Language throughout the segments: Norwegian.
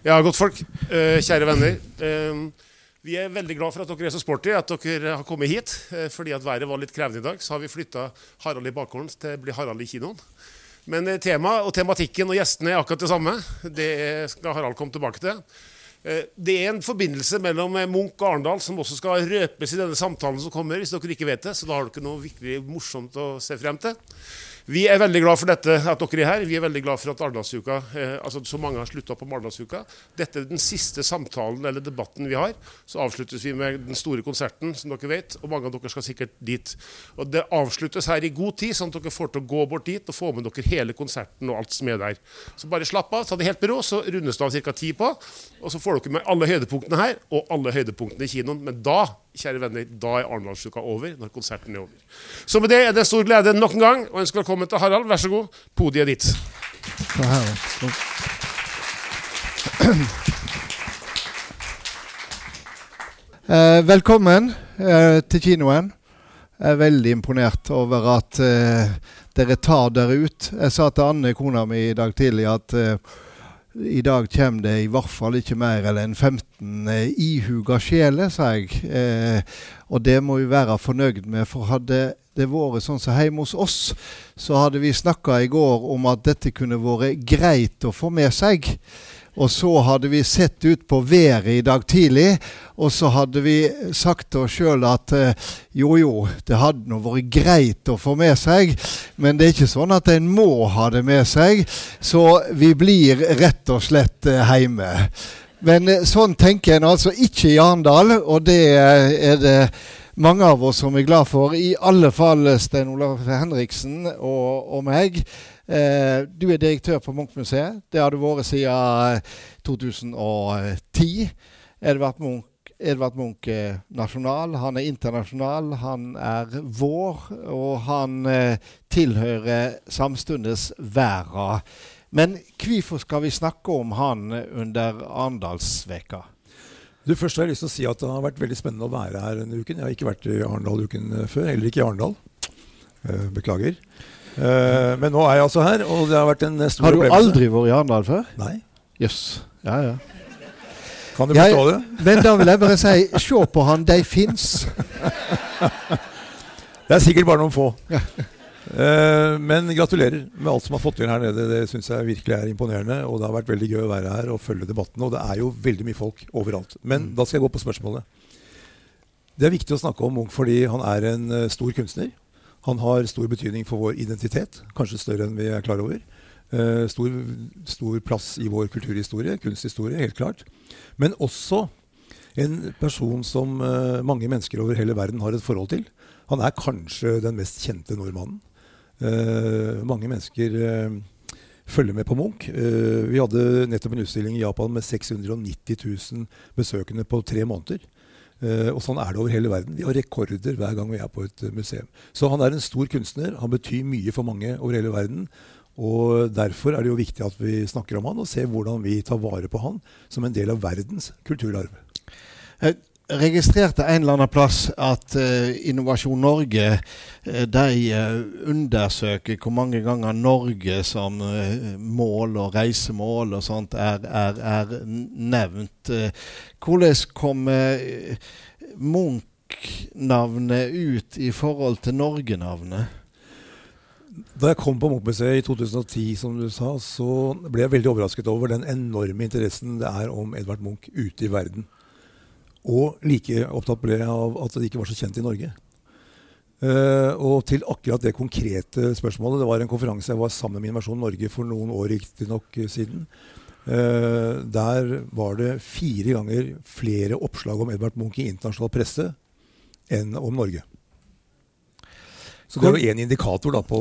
Ja, godtfolk. Eh, kjære venner. Uh, vi er veldig glad for at dere er så sporty, at dere har kommet hit. Uh, fordi at været var litt krevende i dag, så har vi flytta Harald i bakgården til å bli Harald i kinoen. Men temaet og tematikken og gjestene er akkurat det samme. Det skal Harald komme tilbake til. Det er en forbindelse mellom Munch og Arendal som også skal røpes i denne samtalen som kommer. hvis dere ikke vet det, Så da har dere noe virkelig morsomt å se frem til. Vi er veldig glad for dette, at dere er her. Vi er veldig glad for at Arendalsuka, eh, altså så mange har slutta på Arendalsuka. Dette er den siste samtalen eller debatten vi har. Så avsluttes vi med den store konserten, som dere vet. Og mange av dere skal sikkert dit. Og Det avsluttes her i god tid, sånn at dere får til å gå bort dit og få med dere hele konserten og alt som er der. Så bare slapp av, ta det helt med ro, så rundes det av ca. ti på. Og så får dere med alle høydepunktene her og alle høydepunktene i kinoen. Men da kjære venner, da er Arendalsuka over, når konserten er over. Så med det er det stor glede nok en gang å ønske velkommen til Harald. Vær så god, podiet er ditt. Eh, velkommen eh, til kinoen. Jeg er veldig imponert over at eh, dere tar dere ut. Jeg sa til Anne, kona mi, i dag tidlig at i dag kommer det i hvert fall ikke mer enn 15 eh, ihuga sjeler, sa jeg. Eh, og det må vi være fornøyd med. For hadde det vært sånn som hjemme hos oss, så hadde vi snakka i går om at dette kunne vært greit å få med seg. Og så hadde vi sett ut på været i dag tidlig, og så hadde vi sagt til oss sjøl at eh, jo jo, det hadde nå vært greit å få med seg, men det er ikke sånn at en må ha det med seg. Så vi blir rett og slett eh, hjemme. Men eh, sånn tenker en altså ikke i Arendal, og det er det mange av oss som er glad for. I alle fall Stein Olav Henriksen og, og meg. Eh, du er direktør på Munch-museet. Det har du vært siden 2010. Eh, Edvard Munch, Edvard Munch er nasjonal, han er internasjonal, han er vår, og han eh, tilhører samstundes verden. Men hvorfor skal vi snakke om han under Arendalsveka? Du, først har jeg lyst til å si at Det har vært veldig spennende å være her denne uken. Jeg har ikke vært i Arendal uken før, heller ikke i Arendal. Beklager. Uh, men nå er jeg altså her, og det har vært en stor opplevelse. Har du aldri vært i Arendal før? Nei. Jøss. Yes. Ja, ja. Kan du forstå det? Men da vil jeg bare si se på han, de fins. det er sikkert bare noen få. Uh, men gratulerer med alt som har fått til her nede. Det syns jeg virkelig er imponerende. Og det har vært veldig gøy å være her og følge debatten. Og det er jo veldig mye folk overalt. Men mm. da skal jeg gå på spørsmålet. Det er viktig å snakke om Munch fordi han er en stor kunstner. Han har stor betydning for vår identitet, kanskje større enn vi er klar over. Uh, stor, stor, plass i vår kulturhistorie, kunsthistorie, helt klart. Men også en person som uh, mange mennesker over hele verden har et forhold til. Han er kanskje den mest kjente nordmannen. Uh, mange mennesker følger med på Munch. vi hadde nettopp en utstilling i Japan med 690 000 besøkende på tre måneder. Uh, og sånn er det over hele verden. Vi har rekorder hver gang vi er på et uh, museum. Så han er en stor kunstner. Han betyr mye for mange over hele verden. Og Derfor er det jo viktig at vi snakker om han og ser hvordan vi tar vare på han som en del av verdens kulturarv. Registrerte en eller annen plass at uh, Innovasjon Norge de undersøker hvor mange ganger Norge som mål og reisemål og sånt er, er, er nevnt. Hvordan kommer eh, Munch-navnet ut i forhold til Norge-navnet? Da jeg kom på Munch-museet i 2010, som du sa, så ble jeg veldig overrasket over den enorme interessen det er om Edvard Munch ute i verden. Og like opptatt ble jeg av at det ikke var så kjent i Norge. Uh, og til akkurat det konkrete spørsmålet Det var en konferanse jeg var sammen med Innovasjon Norge for noen år riktignok siden. Uh, der var det fire ganger flere oppslag om Edvard Munch i internasjonal presse enn om Norge. Så det er jo én indikator da på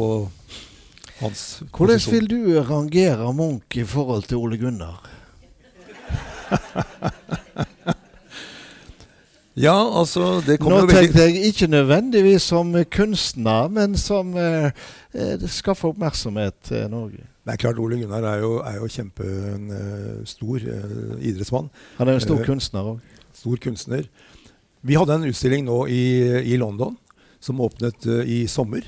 hans Hvordan vil du rangere Munch i forhold til Ole Gunnar? ja, altså det Nå tenkte jeg ikke nødvendigvis som kunstner, men som eh, eh skaffer oppmerksomhet til Norge. Det er klart Ole Gunnar er jo, er jo kjempestor uh, uh, idrettsmann. Han er en stor eh, kunstner òg. Stor kunstner. Vi hadde en utstilling nå i, i London som åpnet uh, i sommer.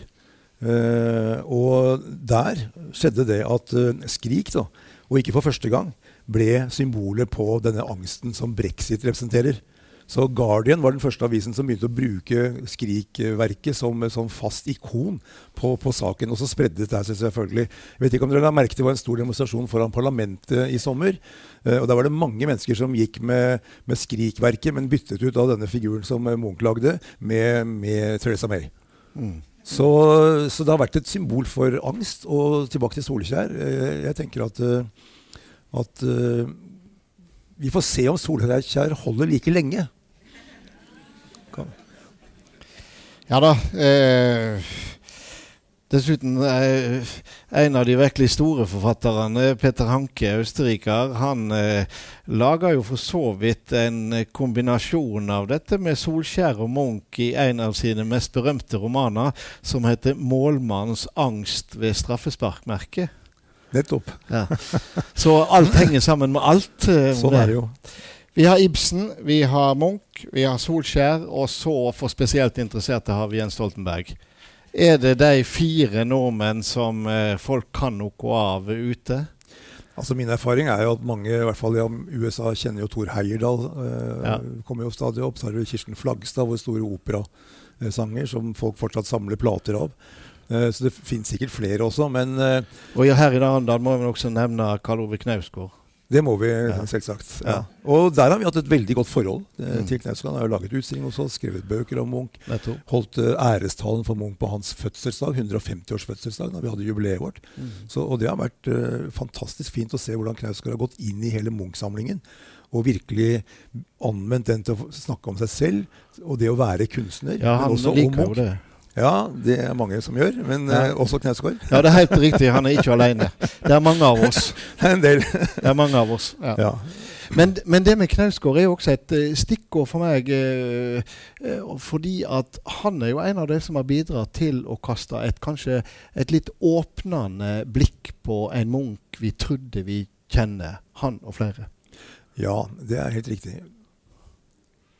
og der skjedde det at Skrik, da, og ikke for første gang, ble symbolet på denne angsten som brexit representerer. Så Guardian var den første avisen som begynte å bruke Skrik-verket som, som, fast ikon på, på, saken. Og så spredde det seg selvfølgelig. Jeg vet ikke om dere la merke til det var en stor demonstrasjon foran parlamentet i sommer. Uh, og der var det mange mennesker som gikk med, med Skrik-verket, men byttet ut av denne figuren som Munch lagde, med, med Theresa May. Mm. Så, så, det har vært et symbol for angst. Og tilbake til Solskjær. Uh, jeg tenker at, at vi får se om Solskjær holder like lenge. Ja da. Eh, dessuten, eh, en av de virkelig store forfatterne, Peter Hanke, østerriker, han eh, laga jo for så vidt en kombinasjon av dette med Solskjær og Munch i en av sine mest berømte romaner, som heter 'Målmannens angst ved straffesparkmerket'. Nettopp. Ja. Så alt henger sammen med alt. Eh, sånn er det jo. Vi har Ibsen, vi har Munch, vi har Solskjær, og så for spesielt interesserte har vi Jens Stoltenberg. Er det de fire nordmenn som eh, folk kan noe av ute? Altså Min erfaring er jo at mange, i hvert fall i USA, kjenner jo Thor Heyerdahl. Eh, ja. Kommer jo stadig opp. Så har du Kirsten Flagstad, vår store operasanger, som folk fortsatt samler plater av. Eh, så det finnes sikkert flere også, men eh, Og her i Arendal må vi også nevne Karl Ove Knausgård. Det må vi ja. selvsagt. Ja. Og der har vi hatt et veldig godt forhold eh, mm. til Knausgård. Han har laget utstilling hos oss, skrevet bøker om Munch. Holdt uh, ærestalen for Munch på hans fødselsdag, 150-års fødselsdag, da vi hadde jubileet vårt. Mm. Så, og det har vært uh, fantastisk fint å se hvordan Knausgård har gått inn i hele Munch-samlingen. Og virkelig anvendt den til å snakke om seg selv og det å være kunstner. Ja, han liker Munch. det. Ja, det er mange som gjør, men ja. eh, også Knausgård. Ja, det er helt riktig. Han er ikke alene. Det er mange av oss. en del. det er mange av oss, ja. ja. Men, men, det med Knausgård er jo også et uh, stikkord for meg. Uh, fordi at han er jo en av de som har bidratt til å kaste et kanskje et litt åpnende blikk på en Munch vi trodde vi kjenner. Han og flere. Ja, det er helt riktig.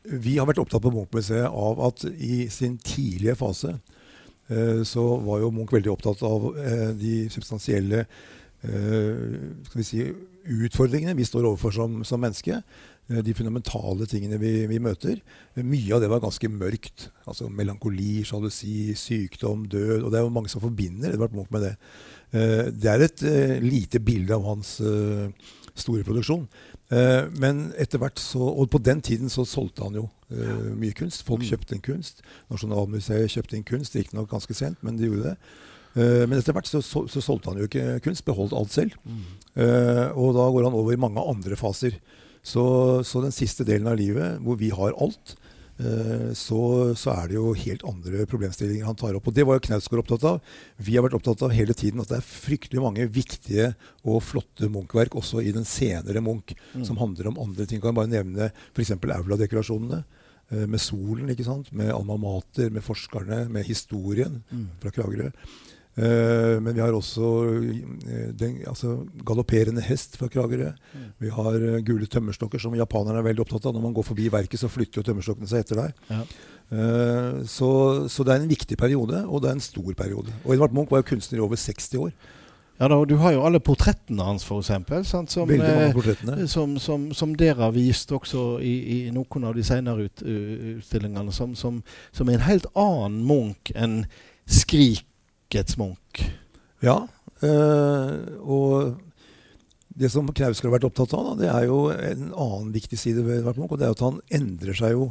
Vi har vært opptatt på Munch-museet av at i sin tidlige fase eh, så var jo Munch veldig opptatt av eh, de substansielle eh, skal vi si, utfordringene vi står overfor som, som menneske. De fundamentale tingene vi, vi, møter. Mye av det var ganske mørkt. altså Melankoli, sjalusi, sykdom, død. Og det er jo mange som forbinder Edvard Munch med det. Det er et lite bilde av hans store produksjon. Uh, men etter hvert så Og på den tiden så solgte han jo uh, mye kunst. Folk mm. kjøpte inn kunst. Nasjonalmuseet kjøpte inn kunst, riktignok ganske sent, men de gjorde det. Uh, men etter hvert så, så, så, solgte han jo ikke kunst, beholdt alt selv. Mm. og da går han over i mange andre faser. Så, så den siste delen av livet, hvor vi har alt, Eh, så, så, er det jo helt andre problemstillinger han tar opp. Og Det var jo Knausgård opptatt av. Vi har vært opptatt av hele tiden at det er fryktelig mange viktige og flotte Munch-verk også i den senere Munch, mm. som handler om andre ting. Kan jeg bare nevne f.eks. Aula-dekorasjonene. Eh, med solen, ikke sant? med alma mater, med forskerne, med historien mm. fra Kragerø. Uh, men vi har også uh, den altså, galopperende hest fra Kragerø. Mm. Vi har uh, gule tømmerstokker, som japanerne er veldig opptatt av. Når man går forbi verket, så flytter jo tømmerstokkene seg etter deg. Ja. Så, så, det er en viktig periode, og det er en stor periode. Og Edvard Munch var jo kunstner i over 60 år. Ja da, og Du har jo alle portrettene hans, f.eks. Som, som, som, som, dere har vist også i, i noen av de senere ut, utstillingene. Som, som, er en helt annen Munch enn Skrik Markeds Munch. Ja, øh, og det som Knausgård har vært opptatt av, da, det er jo en annen viktig side ved Edvard Munch. Og det er at han endrer seg jo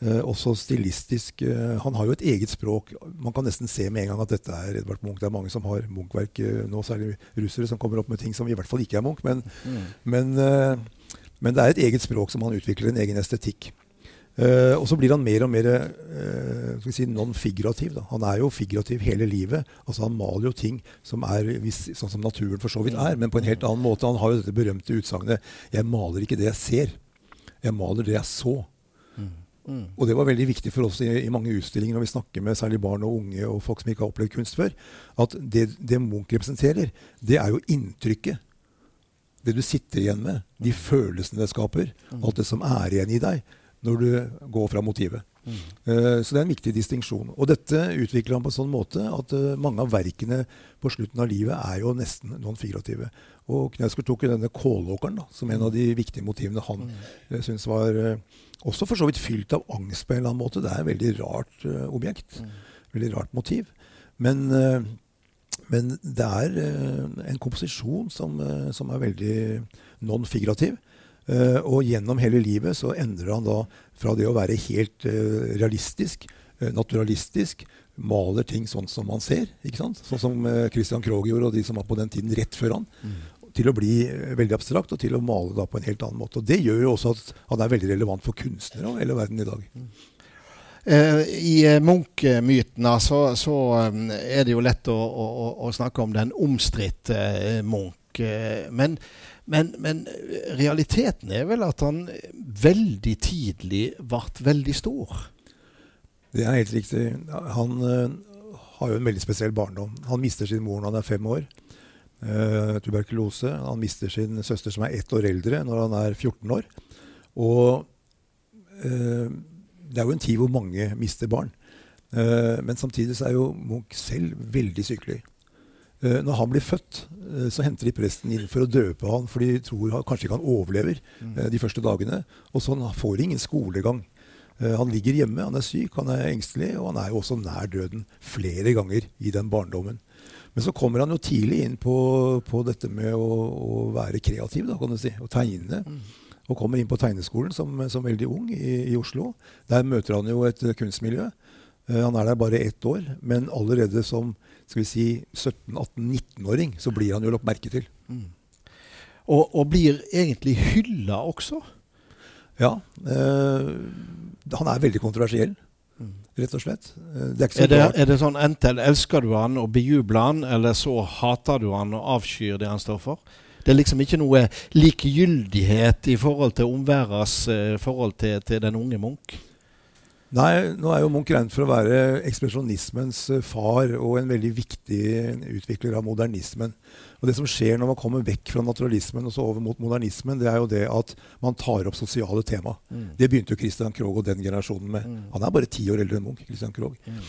øh, også stilistisk. Øh, han har jo et eget språk. Man kan nesten se med en gang at dette er Edvard Munch. Det er mange som har Munch-verk nå, særlig russere, som kommer opp med ting som i hvert fall ikke er Munch. Men, mm. men, men det er et eget språk som han utvikler, en egen estetikk. Uh, og så blir han mer og mer uh, si non-figurativ. Han er jo figurativ hele livet. Altså Han maler jo ting som er hvis, sånn som naturen for så vidt er, men på en helt annen måte. Han har jo dette berømte utsagnet 'Jeg maler ikke det jeg ser, jeg maler det jeg så'. Mm. Mm. Og det var veldig viktig for oss i, i, mange utstillinger når vi snakker med særlig barn og unge og folk som ikke har opplevd kunst før, at det, det Munch representerer, det er jo inntrykket. Det du sitter igjen med, de følelsene det skaper, alt det som er igjen i deg når du går fra motivet. Mm. Uh, så det er en viktig distinksjon. Og dette utvikler han på en sånn måte at uh, mange av verkene på slutten av livet er jo nesten non-figurative. Og Knausgård tok jo denne kålåkeren da, som en av de viktige motivene han mm. uh, syntes var også for så vidt fylt av angst på en eller annen måte. Det er et veldig rart objekt. Mm. Veldig rart motiv. Men men det er uh, en komposisjon som, uh, som er veldig non-figurativ. Uh, og gjennom hele livet så endrer han da fra det å være helt realistisk, naturalistisk, maler ting sånn som man ser. ikke sant? Sånn som Christian Krogh gjorde, og de som var på den tiden rett før han. Mm. Til å bli veldig abstrakt, og til å male da på en helt annen måte. Og Det gjør jo også at han er veldig relevant for kunstnere og hele verden i dag. Mm. Eh, I eh, Munch-mytene så, så, eh, er det jo lett å, å, å snakke om den omstridte Munch. Men, men, men, realiteten er vel at han veldig tidlig ble veldig stor. Det er helt riktig. Han uh, har jo en veldig spesiell barndom. Han mister sin mor når han er fem år. Uh, tuberkulose. Han mister sin søster som er ett år eldre, når han er 14 år. Og uh, det er jo en tid hvor mange mister barn. Men samtidig så er jo Munch selv veldig sykelig. Uh, når han blir født, uh, så henter de presten inn for å døpe han, for de tror han kanskje ikke han overlever de første dagene. Og så han får ingen skolegang. han ligger hjemme, han er syk, han er engstelig, og han er jo også nær døden flere ganger i den barndommen. Men så kommer han jo tidlig inn på, på dette med å, å, være kreativ, da, kan du si, og tegne. Mm og kommer inn på tegneskolen som, som veldig ung i, i, Oslo. Der møter han jo et kunstmiljø. Han er der bare ett år, men allerede som skal vi si 17-18-19-åring så blir han jo lagt merke til. Mm. Og, og, blir egentlig hylla også? Ja. Øh, han er veldig kontroversiell. Mm. Rett og slett. Uh, det er, er, det, er, det, sånn enten elsker du han og bejubler han, eller så hater du han og avskyr det han står for? Det er liksom ikke noe likegyldighet i forhold til omverdens eh, forhold til, til, den unge Munch. Nei, nå er jo Munch regnet for å være ekspresjonismens eh, far og en veldig viktig utvikler av modernismen. Og Det som skjer når man kommer vekk fra naturalismen og så over mot modernismen, det er jo det at man tar opp sosiale tema. Mm. Det begynte jo Christian Krogh og den generasjonen med. Mm. Han er bare ti år eldre enn Munch. Christian Krogh. Mm.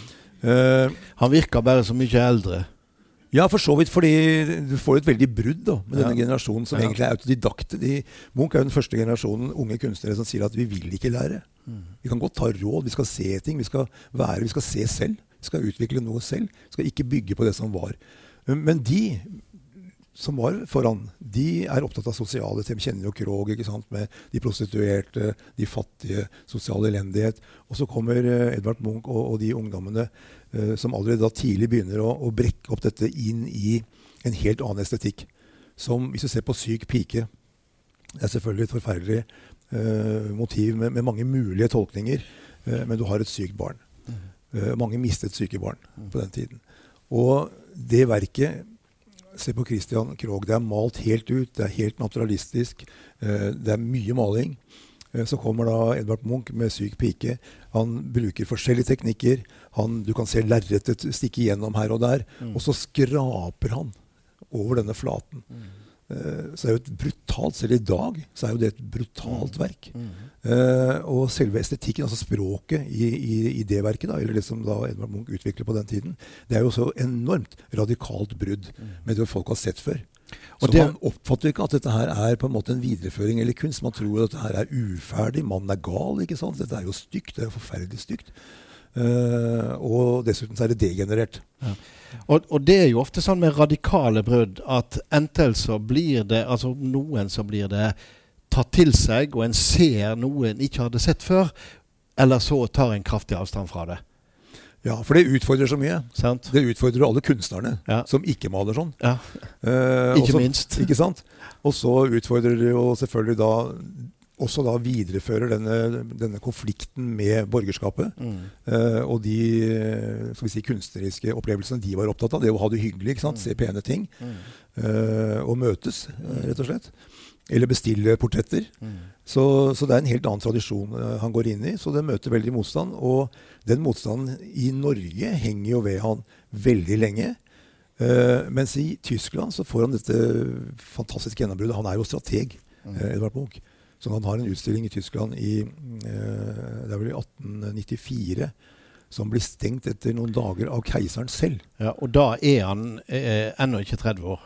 Uh, han virker bare så mye eldre. Ja, for så vidt. Fordi du får et veldig brudd da, med ja. denne generasjonen som ja. egentlig er autodidakte. De, Munch er jo den første generasjonen unge kunstnere som sier at vi vil ikke lære. Mm. Vi kan godt ta råd, vi skal se ting, vi skal være, vi skal se selv. Vi skal utvikle noe selv. Vi skal ikke bygge på det som var. Men de som var foran, de er opptatt av sosiale ting. Kjenner jo Krog ikke sant, med de prostituerte, de fattige, sosial elendighet. Og så kommer eh, Edvard Munch og, og de ungdommene uh, som allerede da tidlig begynner å, å, brekke opp dette inn i en helt annen estetikk. Som hvis du ser på Syk pike Det er selvfølgelig et forferdelig uh, motiv med, med, mange mulige tolkninger, uh, men du har et sykt barn. mange mistet syke barn på den tiden. Og det verket Se på Christian Krogh. Det er malt helt ut. Det er helt naturalistisk. det er mye maling. Eh, så kommer da Edvard Munch med 'Syk pike'. Han bruker forskjellige teknikker. Han, du kan se lerretet stikke igjennom her og der. Mm. Og så skraper han over denne flaten. Mm. Uh, så er jo et brutalt, Selv i dag så er jo det et brutalt mm. verk. Uh, og selve estetikken, altså språket i, i, i, det verket, da, eller det som da Edvard Munch utvikler på den tiden, det er jo så enormt radikalt brudd mm. med det folk har sett før. Så det, Man oppfatter ikke at dette her er på en måte en videreføring eller kunst. Man tror at dette her er uferdig. Mannen er gal. ikke sant? Dette er jo stygt. Det er jo forferdelig stygt. Uh, og dessuten så er det degenerert. Ja. Og, og, det er jo ofte sånn med radikale brudd at enten så blir det altså noen så blir det tatt til seg, og en ser noe en ikke hadde sett før, eller så tar en kraftig avstand fra det. Ja, for det utfordrer så mye. Sant. Det utfordrer alle kunstnerne ja. som ikke maler sånn. Ja. Eh, ikke også, minst. Ikke sant? Og så utfordrer det jo selvfølgelig da også da viderefører denne, denne konflikten med borgerskapet. Mm. Uh, og de vi si, kunstneriske opplevelsene de var opptatt av. Det å ha det hyggelig? Mm. se pene ting. Mm. Uh, og møtes, rett og slett. Eller bestille portretter. Mm. Så, så, det er en helt annen tradisjon uh, han går inn i. Så det møter veldig motstand. Og den motstanden i Norge henger jo ved han veldig lenge. Uh, mens i Tyskland så får han dette fantastiske gjennombruddet. Han er jo strateg, uh, Edvard Munch. Så han har en utstilling i Tyskland i eh, det er vel i 1894 som blir stengt etter noen dager av keiseren selv. Ja, og da er han eh, ennå ikke 30 år.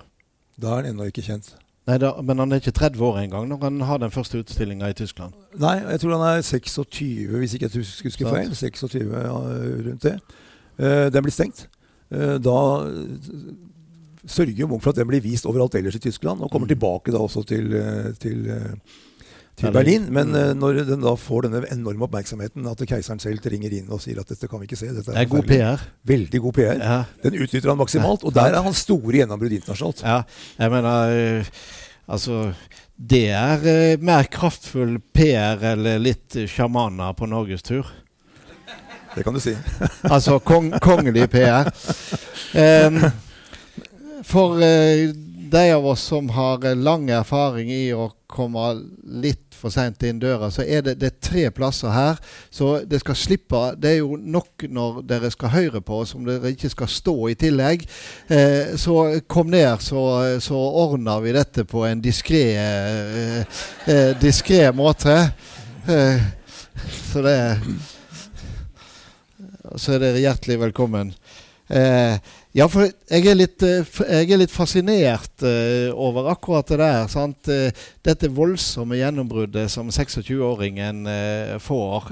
Da er han ennå ikke kjent. Nei, da, Men han er ikke 30 år engang når han har den første utstillinga i Tyskland. Nei, jeg tror han er 26, hvis ikke jeg husker feil. 26 ja, rundt det. Eh, den blir stengt. Eh, da sørger Munch for at den blir vist overalt ellers i Tyskland, og kommer mm. tilbake da også til, til eh, til Berlin. Men uh, når den da får denne enorme oppmerksomheten, at keiseren selv ringer inn og sier at dette kan vi ikke se Det er god PR. Veldig god PR. Ja. Den utnytter han maksimalt. Og der er han store gjennombrudd internasjonalt. Ja, jeg mener uh, Altså Det er uh, mer kraftfull PR eller litt sjamaner på norgestur. Det kan du si. altså kong, kongelig PR. Um, for de av oss som har lang erfaring i å komme litt for seint inn døra, så er det, det er tre plasser her. Så det skal slippe Det er jo nok når dere skal høre på, oss, om dere ikke skal stå i tillegg. Eh, så kom ned, så, så ordner vi dette på en diskré eh, eh, måte. Eh, så det Så er dere hjertelig velkommen. Eh, ja, for jeg er litt, eh, jeg er litt fascinert uh, over akkurat det der. Sant? Uh, dette voldsomme gjennombruddet som 26-åringen uh, får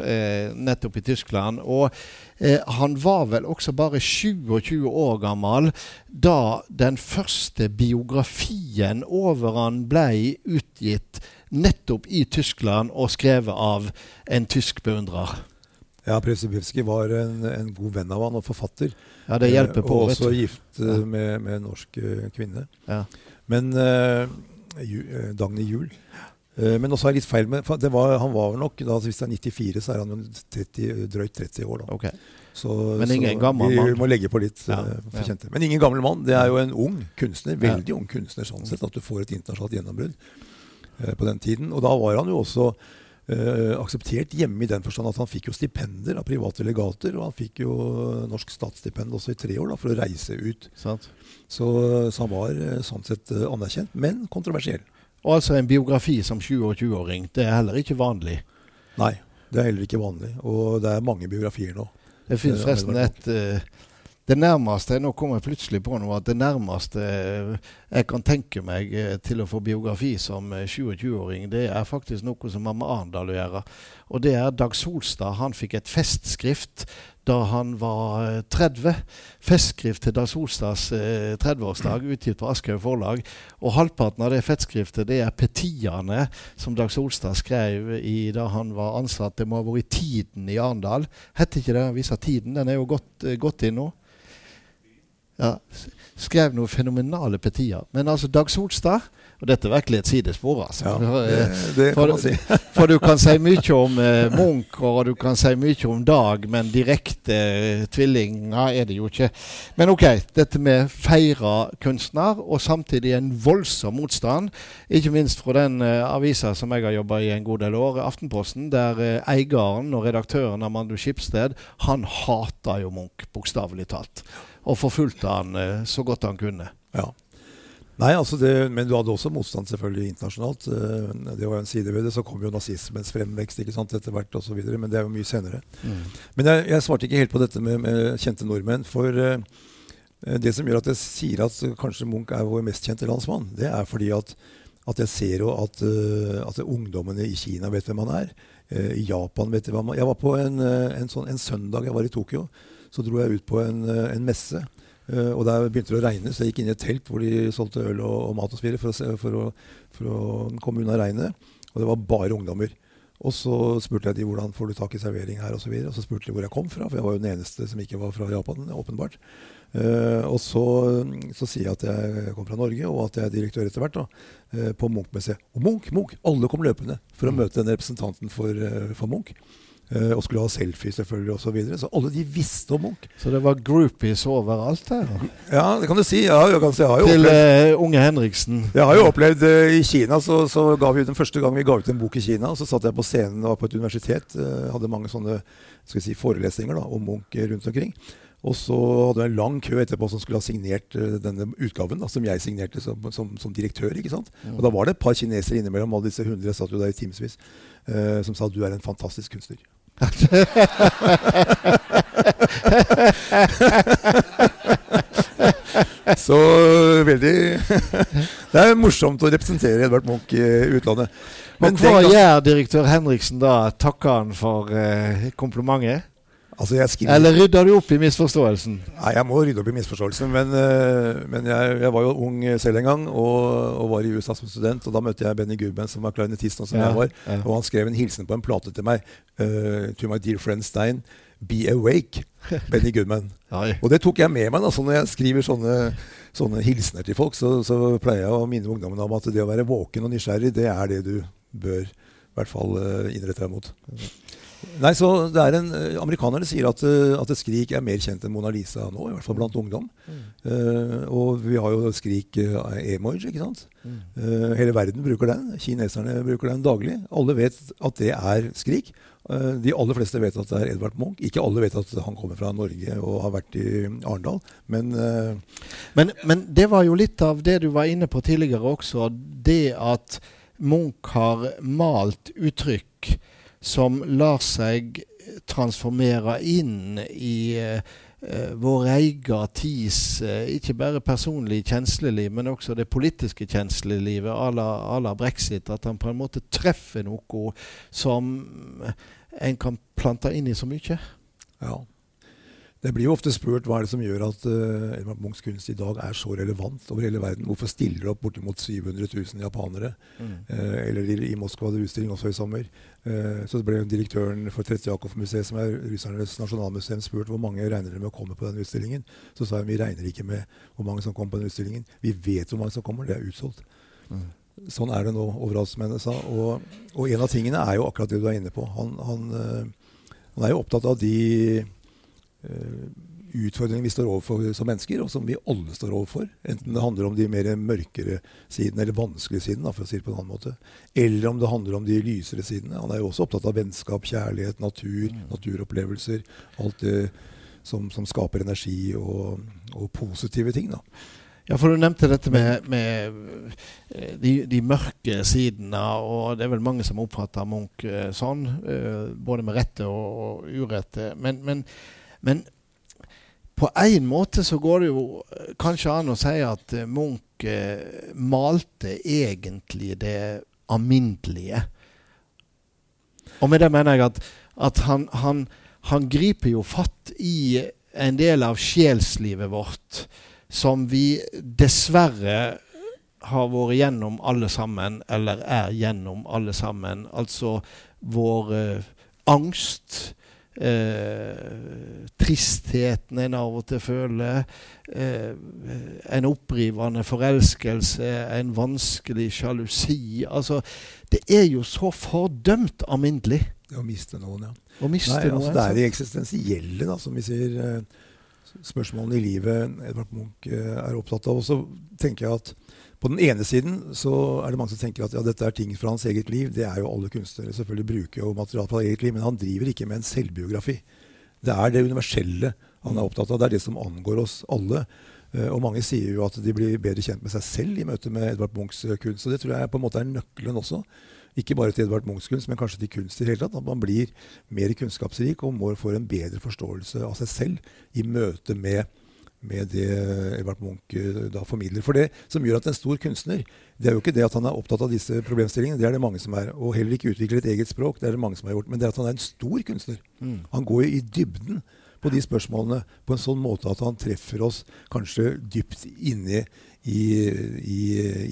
nettopp i Tyskland. Og han var vel også bare 27 år gammel da den første biografien over han ble utgitt nettopp i Tyskland og skrevet av en tysk beundrer. Ja, Presibivskij var en, en, god venn av han og forfatter. Ja, det hjelper på, eh, Og også gift eh, ja. med, med, en norsk uh, kvinne. Ja. Men uh, Dagny Juel. Uh, men også er litt feil med var, Han var nok da, Hvis det er 94, så er han 30, drøyt 30 år. da. Okay. Så, men ingen så gammel mann. Vi må legge på litt ja, uh, ja. Men ingen gammel mann. Det er jo en ung kunstner. Veldig ung kunstner sånn sett. At du får et internasjonalt gjennombrudd på den tiden. Og da var han jo også Uh, akseptert hjemme i den forstand at han fikk jo stipender av private legater. Og han fikk jo norsk statsstipend også i tre år da, for å reise ut. Så, så, han var uh, sånn sett uh, anerkjent, men kontroversiell. Og altså en biografi som 27-åring. Det er heller ikke vanlig? Nei, det er heller ikke vanlig. Og det er mange biografier nå. Det finnes forresten et det nærmeste Nå kommer jeg plutselig på noe at det nærmeste jeg kan tenke meg eh, til å få biografi som 27-åring, eh, det er faktisk noe som har med Arendal å gjøre. Og det er Dag Solstad. Han fikk et festskrift da han var 30. Eh, festskrift til Dag Solstads 30-årsdag, utgitt på Aschehoug forlag. Og halvparten av det festskriftet det er petiene som Dag Solstad skrev i da han var ansatt. Det må ha vært i Tiden i Arendal. Heter ikke det avisa Tiden? Den er jo godt, gått inn nå. Ja, skrev noen fenomenale petier. Men altså Dag Solstad Og dette er virkelig et sidespor. altså. Ja, det, det kan man si. for du kan si mye om eh, Munch, og du kan si mye om Dag, men direkte eh, tvillinger er det jo ikke. Men ok, dette med feire kunstner, og samtidig en voldsom motstand. Ikke minst fra den eh, avisa som jeg har jobba i en god del år, Aftenposten, der eh, eieren og redaktøren Amando Skipsted, han hater jo Munch, bokstavelig talt og forfulgte han eh, så godt han kunne. Ja. Nei, altså det, Men du hadde også motstand selvfølgelig internasjonalt. Eh, det var en side ved det. Så kom jo nazismens fremvekst ikke sant, etter hvert osv. Men det er jo mye senere. Mm. Men jeg, jeg, svarte ikke helt på dette med, med kjente nordmenn. For uh, det som gjør at jeg sier at kanskje Munch er vår mest kjente landsmann, det er fordi at, at jeg ser jo at, uh, at, ungdommene i Kina vet hvem han er. I Japan vet hvem han er. Jeg var på en, en, sånn, en søndag jeg var i Tokyo så dro jeg ut på en, eh, en messe. Uh, og der begynte det å regne, så jeg gikk inn i et telt hvor de solgte øl og, og mat osv. For, å, for, for å komme unna regnet. Og det var bare ungdommer. Og så spurte jeg de hvordan får du tak i servering her. Og, så og så spurte de hvor jeg kom fra, for jeg var jo den eneste som ikke var fra Japan. åpenbart. Uh, og så, så, sier jeg at jeg kom fra Norge, og at jeg er direktør etter hvert. da, uh, På Munch-museet. Og Munch! Munch! Alle kom løpende for å møte den representanten for, for Munch. Uh, og skulle ha selfie selvfølgelig osv. Så, videre. så alle de visste om Munch. Så det var groupies overalt her? Ja, det kan du si. Ja, jeg, kan si. jeg har Til opplevd, uh, unge Henriksen? Jeg har jo opplevd uh, I Kina så, så, ga vi den første gang vi ga ut en bok i Kina, så satt jeg på scenen og var på et universitet. hadde mange sånne skal si, forelesninger da, om Munch rundt omkring. Og så hadde vi en lang kø etterpå som skulle ha signert uh, denne utgaven, da, som jeg signerte som, som, som direktør. ikke sant? Og da var det et par kinesere innimellom, alle disse hundre satt jo der i timevis, uh, som sa du er en fantastisk kunstner. Så veldig Det er morsomt å representere Edvard Munch i utlandet. Men hva gjør direktør Henriksen da? Takker han for uh, komplimentet? Altså Eller rydder du opp i misforståelsen? Nei, jeg må rydde opp i misforståelsen. Men, uh, men jeg, jeg, var jo ung selv en gang og, og, var i USA som student. Og da møtte jeg Benny Goodman, som var klarinetist, som ja, jeg var. Ja. Og han skrev en hilsen på en plate til meg. Uh, to my dear friend Stein. Be awake, Benny Goodman. og det tok jeg med meg. Altså, når jeg skriver sånne, sånne hilsener til folk, så, så, pleier jeg å minne ungdommen om at det å være våken og nysgjerrig, det er det du bør i hvert fall innrette deg mot. Nei, så det er en, uh, Amerikanerne sier at, uh, at Skrik er mer kjent enn Mona Lisa nå, i hvert fall blant ungdom. Mm. Uh, og vi har jo Skrik uh, emoji, ikke sant? Mm. hele verden bruker den. Kineserne bruker den daglig. Alle vet at det er Skrik. de aller fleste vet at det er Edvard Munch. Ikke alle vet at han kommer fra Norge og har vært i Arendal, men, men Men det var jo litt av det du var inne på tidligere også. Det at Munch har malt uttrykk som lar seg transformere inn i uh, vår egen tids uh, ikke bare personlig kjensleliv, men også det politiske kjenslelivet à la brexit. At han på en måte treffer noe som en kan plante inn i så mye. Ja. Det blir jo ofte spurt hva er det som gjør at uh, Edvard Munchs kunst i dag er så relevant over hele verden. Hvorfor stiller det opp bortimot 700 000 japanere? Mm. Uh, eller i, i Moskva hadde utstilling også i sommer. Uh, så ble direktøren for Tretjakov-museet, som er russernes nasjonalmuseum, spurt hvor mange regner dere med å komme på den utstillingen. Så sa hun vi regner ikke med hvor mange som kommer på den utstillingen. Vi vet hvor mange som kommer, det er utsolgt. Mm. Sånn er det nå overalt, som henne sa. Og, og, en av tingene er jo akkurat det du er inne på. Han, han, han er jo opptatt av de Eh, utfordringer vi står overfor som mennesker, og som vi alle står overfor. Enten det handler om de mer mørkere sidene, eller vanskelige sidene, for å si det på en annen måte. Eller om det handler om de lysere sidene. Han er jo også opptatt av vennskap, kjærlighet, natur, mm. naturopplevelser. Alt det som, som skaper energi og, og, positive ting. da. Ja, for du nevnte dette med, med eh, de, de, mørke sidene, og det er vel mange som oppfatter Munch eh, sånn. Både med rette og urette. Men, men men på en måte så går det jo eh, kanskje an å si at eh, Munch eh, malte egentlig det alminnelige. Og med det mener jeg at, at han, han, han, griper jo fatt i en del av sjelslivet vårt som vi dessverre har vært gjennom alle sammen, eller er gjennom alle sammen. Altså vår eh, angst, eh, tristheten en av og til føler. Eh, en opprivende forelskelse, en vanskelig sjalusi. Altså, det er jo så fordømt alminnelig. Å miste noen, ja. Miste Nei, noen, altså, det er det eksistensielle, da, som vi sier. Eh, spørsmålene i livet Edvard Munch eh, er opptatt av. Og så tenker jeg at på den ene siden så er det mange som tenker at ja, dette er ting fra hans eget liv. Det er jo alle kunstnere. Selvfølgelig bruker jo materiale fra eget liv, men han driver ikke med en selvbiografi. Det er det universelle han er opptatt av. Det er det som angår oss alle. Uh, og mange sier jo at de blir bedre kjent med seg selv i møte med Edvard Munchs uh, kunst. Og det tror jeg på en måte er nøkkelen også. Ikke bare til Edvard Munchs kunst, men kanskje til kunst i hele tatt. At man blir mer kunnskapsrik og må få en bedre forståelse av seg selv i møte med med det Edvard Munch eh, da formidler. For det som gjør at en stor kunstner, det er jo ikke det at han er opptatt av disse problemstillingene, det er det mange som er. Og heller ikke utvikler et eget språk, det er det mange som har gjort. Men det er at han er en stor kunstner. Mm. Han går jo i dybden på de spørsmålene på en sånn måte at han treffer oss kanskje dypt inne i, i,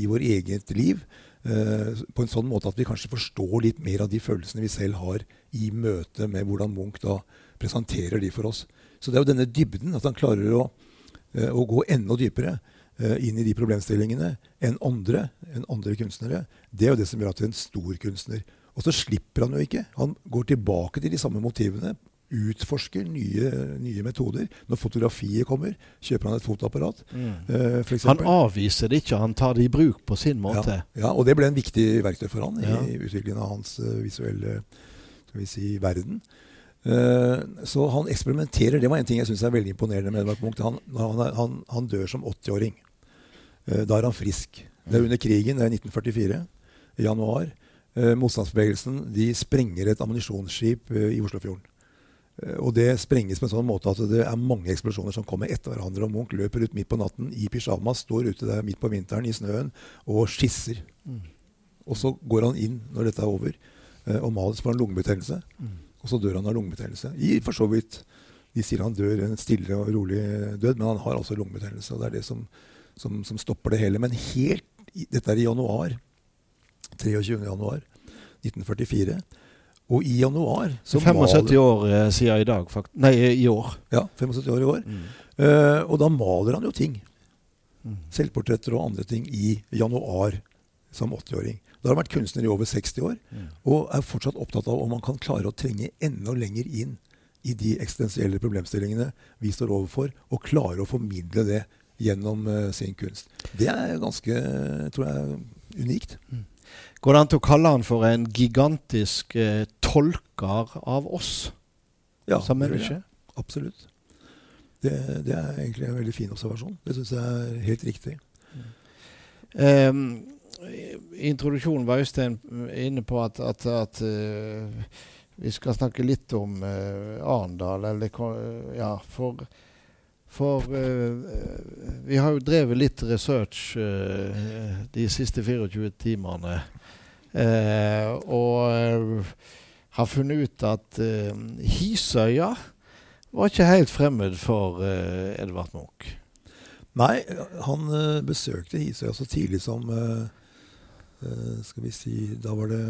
i vår eget liv. Uh, på en sånn måte at vi kanskje forstår litt mer av de følelsene vi selv har i møte med hvordan Munch da presenterer de for oss. Så det er jo denne dybden, at han klarer å Eh, å gå enda dypere eh, inn i de problemstillingene enn andre, enn andre kunstnere. Det er jo det som gjør at du er en stor kunstner. Og så slipper han jo ikke. Han går tilbake til de samme motivene. Utforsker nye, nye metoder. Når fotografiet kommer, kjøper han et fotoapparat. Mm. Uh, han avviser det ikke, han tar det i bruk på sin måte. Ja, ja og det ble en viktig verktøy for han ja. i utviklingen av hans visuelle skal vi si, verden. Eh, så han eksperimenterer. Det var en ting jeg syns er veldig imponerende med Edvard Munch. Han, han, han, han dør som 80-åring. Eh, da er han frisk. Det er under krigen, det er 1944, i januar. Eh, motstandsbevegelsen de sprenger et ammunisjonsskip i Oslofjorden. Og det sprenges på en sånn måte at det er mange eksplosjoner som kommer etter hverandre. Og Munch løper ut midt på natten i pysjamas, står ute der midt på vinteren i snøen og skisser. Mm. Og så går han inn når dette er over, og maler for en lungebetennelse. Mm. Og så dør han av lungebetennelse. I for så vidt De sier han dør en stille og rolig død, men han har altså lungebetennelse. Og det er det som, som, som stopper det hele. Men helt Dette er i januar. 23. januar 1944. Og i januar så 75 år eh, siden i dag, faktisk. Nei, i år. Ja, 75 år i år. Mm. Uh, og da maler han jo ting. Mm. Selvportretter og andre ting i januar som 80-åring. Da har han vært kunstner i over 60 år mm. og er fortsatt opptatt av om han kan klare å trenge enda lenger inn i de eksistensielle problemstillingene vi står overfor, og klare å formidle det gjennom uh, sin kunst. Det er ganske, tror jeg, unikt. Mm. Går det an til å kalle han for en gigantisk uh, tolker av oss ja, som menneske? Ja, absolutt. Det, det, er egentlig en veldig fin observasjon. Det syns jeg er helt riktig. Mm. Um, introduksjonen var Øystein inne på at, at, at uh, vi skal snakke litt om uh, Arendal. Ja, for, for uh, vi har jo drevet litt research de siste 24 timene. og har funnet ut at Hisøya var ikke helt fremmed for Edvard Munch. Nei, han besøkte Hisøya så tidlig som Eh, skal vi si Da var det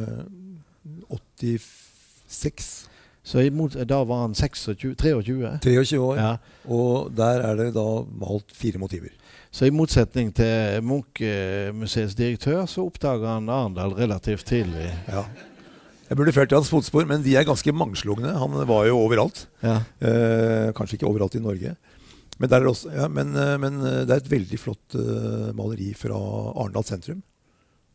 86. Så imot, da var han 26, 23? 23 år. Ja. Og der er det da malt fire motiver. Så i motsetning til Munch-museets direktør, så oppdaga han Arendal relativt tidlig. Ja. Jeg burde ført i hans fotspor, men de er ganske mangslungne. Han var jo overalt. Ja. Eh, kanskje ikke overalt i Norge. Men, er også, ja, men, eh, men, eh, det er et veldig flott maleri fra Arendal sentrum.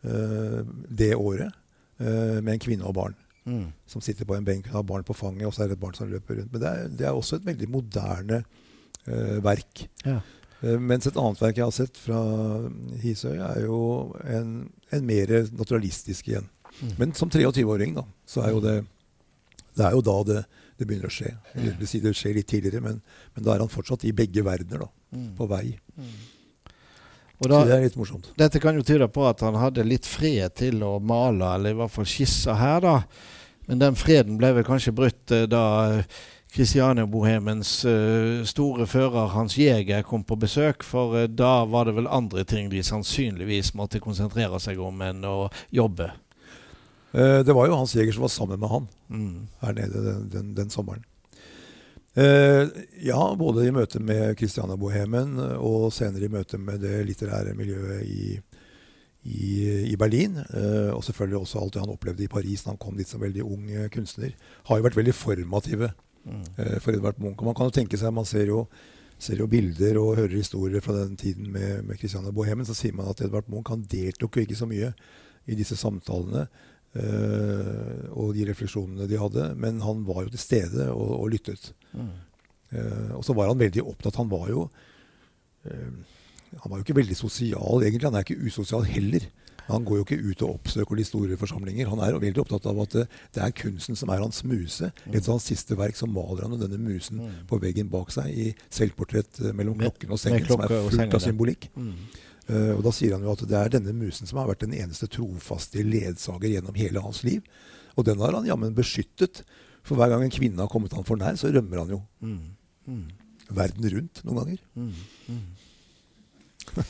Eh, det året eh, med en kvinne og barn. Mm. Som sitter på en benk, og har barn på fanget, og så er det et barn som løper rundt. Men det er, det er også et veldig moderne uh, verk. Ja. Uh, mens et annet verk jeg har sett fra Hisøy, er jo en, en mer naturalistisk igjen. Mm. Men som 23-åring, da, så er jo det Det er jo da det, det begynner å skje. Eller, det skjer litt tidligere, men, men, da er han fortsatt i begge verdener, da. Mm. På vei. Da, det er litt morsomt. Dette kan jo tyde på at han hadde litt fred til å male, eller i hvert fall skisse her, da. Men den freden ble vel kanskje brutt eh, da Kristiania-bohemens uh, eh, store fører Hans Jæger kom på besøk. For da var det vel andre ting de sannsynligvis måtte konsentrere seg om enn å jobbe. Det var jo Hans Jæger som var sammen med han mm. her nede den, den, den sommeren. Uh, ja, både i møte med Christiania-bohemen og senere i møte med det litterære miljøet i, i, i Berlin. Uh, og selvfølgelig også alt det han opplevde i Paris da han kom dit som veldig ung kunstner. Har jo vært veldig formative mm. for Edvard Munch. Og man kan jo tenke seg, man ser jo, ser jo bilder og hører historier fra den tiden med, med Christiania-bohemen, så sier man at Edvard Munch han deltok jo ikke så mye i disse samtalene. Uh, og de refleksjonene de hadde. Men han var jo til stede og, og lyttet. Mm. Uh, og så var han veldig opptatt Han var jo uh, Han var jo ikke veldig sosial, egentlig. Han er ikke usosial heller. Han går jo ikke ut og oppsøker de store forsamlinger. Han er jo veldig opptatt av at det, er kunsten som er hans muse. Mm. Et av hans siste verk så maler han denne musen mm. på veggen bak seg i selvportrett mellom klokken og sengen, som er fullt av symbolikk. Mm. Uh, og Da sier han jo at det er denne musen som har vært den eneste trofaste ledsager gjennom hele hans liv. Og den har han jammen beskyttet. For hver gang en kvinne har kommet han for nær, så rømmer han jo. Mm. Mm. Verden rundt noen ganger. Mm. mm.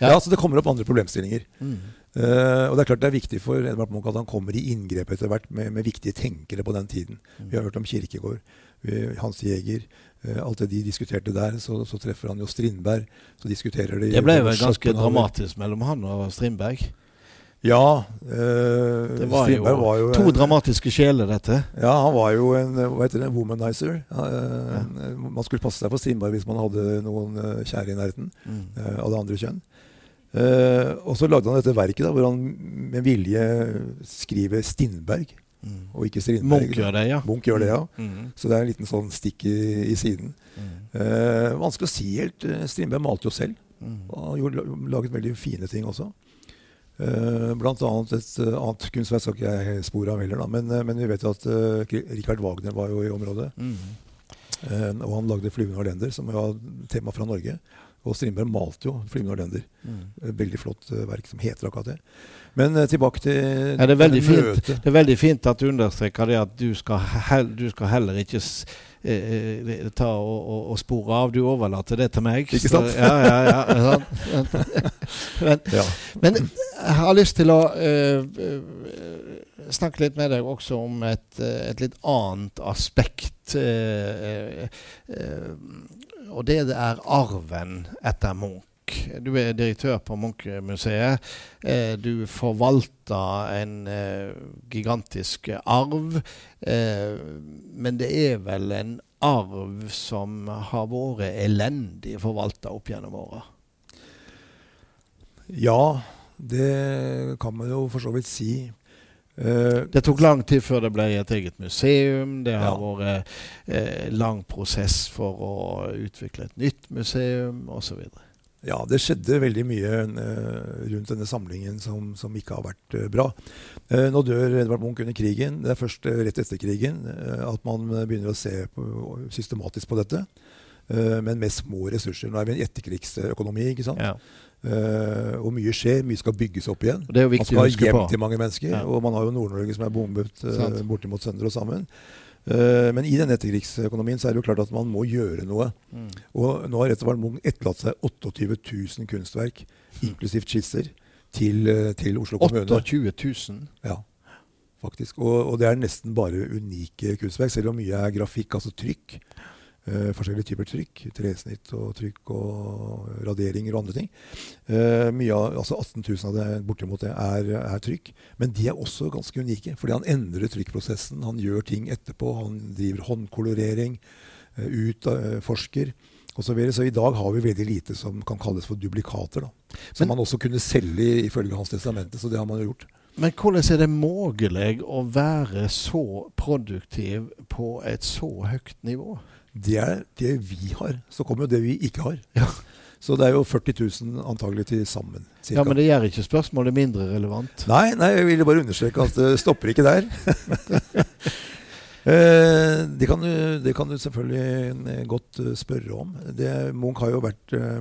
ja. så det kommer opp andre problemstillinger. Uh, og det er klart det er viktig for Edvard Munch at han kommer i inngrep etter hvert med, med, viktige tenkere på den tiden. Vi har hørt om Kirkegård, Hans Jæger, Uh, alt det de diskuterte der, så, så, treffer han jo Strindberg. Så diskuterer de Det ble vel ganske dramatisk mellom han og Strindberg? Ja. Eh, det var jo, var jo, to dramatiske sjeler, dette. Ja, han var jo en hva heter det, womanizer. Ja. Man skulle passe seg for Strindberg hvis man hadde noen kjære i nærheten mm. av det andre kjønn. Eh, og så lagde han dette verket da, hvor han med vilje skriver Stindberg. Mm. Og ikke Strindberg. Munch gjør det, ja. Munch gjør det, ja. Mm. Så det er en liten sånn stikk i, i siden. Mm. Uh, vanskelig å si helt. Eh, Strindberg malte jo selv. Mm. Han gjorde, laget veldig fine ting også. Uh, blant annet et uh, annet kunstverk skal ikke jeg spore av heller, da. Men, uh, men vi vet jo at uh, Richard Wagner var jo i området. Mm. og han lagde 'Flyvende Orlender', som var tema fra Norge. Og Strindberg malte jo 'Flyvende Orlender'. Mm. Veldig flott verk som heter akkurat det. Men tilbake til ja, det, er fint, det er veldig fint at du understreker det at du skal, hel, du skal heller ikke eh, ta og, og, og, spore av. Du overlater det til meg. Ikke sant? Så, ja, ja, ja, men, ja. men, jeg har lyst til å uh, snakke litt med deg også om et, et litt annet aspekt. Uh, og det er arven etter Munch. Du er direktør på Munch-museet. Eh, du forvalter en eh, gigantisk arv. Eh, men det er vel en arv som har vært elendig forvalta opp gjennom åra? Ja, det kan man jo for så vidt si. Uh, det tok lang tid før det ble et eget museum. Det har ja. vært eh, lang prosess for å utvikle et nytt museum osv. Ja, det skjedde veldig mye uh, rundt denne samlingen som, som ikke har vært uh, bra. Nå dør Edvard Munch under krigen. Det er først rett etter krigen at man begynner å se på, systematisk på dette. men med små ressurser. Nå er vi i en etterkrigsøkonomi. ikke sant? Ja. Og mye skjer. Mye skal bygges opp igjen. Og Det er jo viktig man skal hjem til mange mennesker. Ja. Og man har jo Nord-Norge som er bombet bortimot sønder og sammen. Uh, men i den etterkrigsøkonomien så er det jo klart at man må gjøre noe. Mm. Og nå har Edvard Munch etterlatt seg 28 000 kunstverk, inklusiv skisser, til, til, Oslo kommune. 28 000? Ja, faktisk. Og, og, det er nesten bare unike kunstverk, selv om mye er grafikk, altså trykk. Uh, forskjellige typer trykk. Tresnitt og trykk og raderinger og andre ting. Uh, mye av, altså 18 000 av det bortimot det er, er, trykk. Men de er også ganske unike. Fordi han endrer trykkprosessen. Han gjør ting etterpå. Han driver håndkolorering. Uh, utforsker. Og så, videre. så i dag har vi veldig lite som kan kalles for duplikater. Da. Som Men, man også kunne selge ifølge hans testamente. Så det har man jo gjort. Men hvordan er det mulig å være så produktiv på et så høyt nivå? Det er det vi har. Så kommer jo det vi ikke har. Ja. Så det er jo 40 000 antagelig til sammen. Cirka. Ja, Men det gjør ikke spørsmålet mindre relevant? Nei, nei, jeg ville bare understreke at det stopper ikke der. Eh, det, kan du, det, kan du, selvfølgelig godt eh, spørre om. Det, Munch har jo vært eh,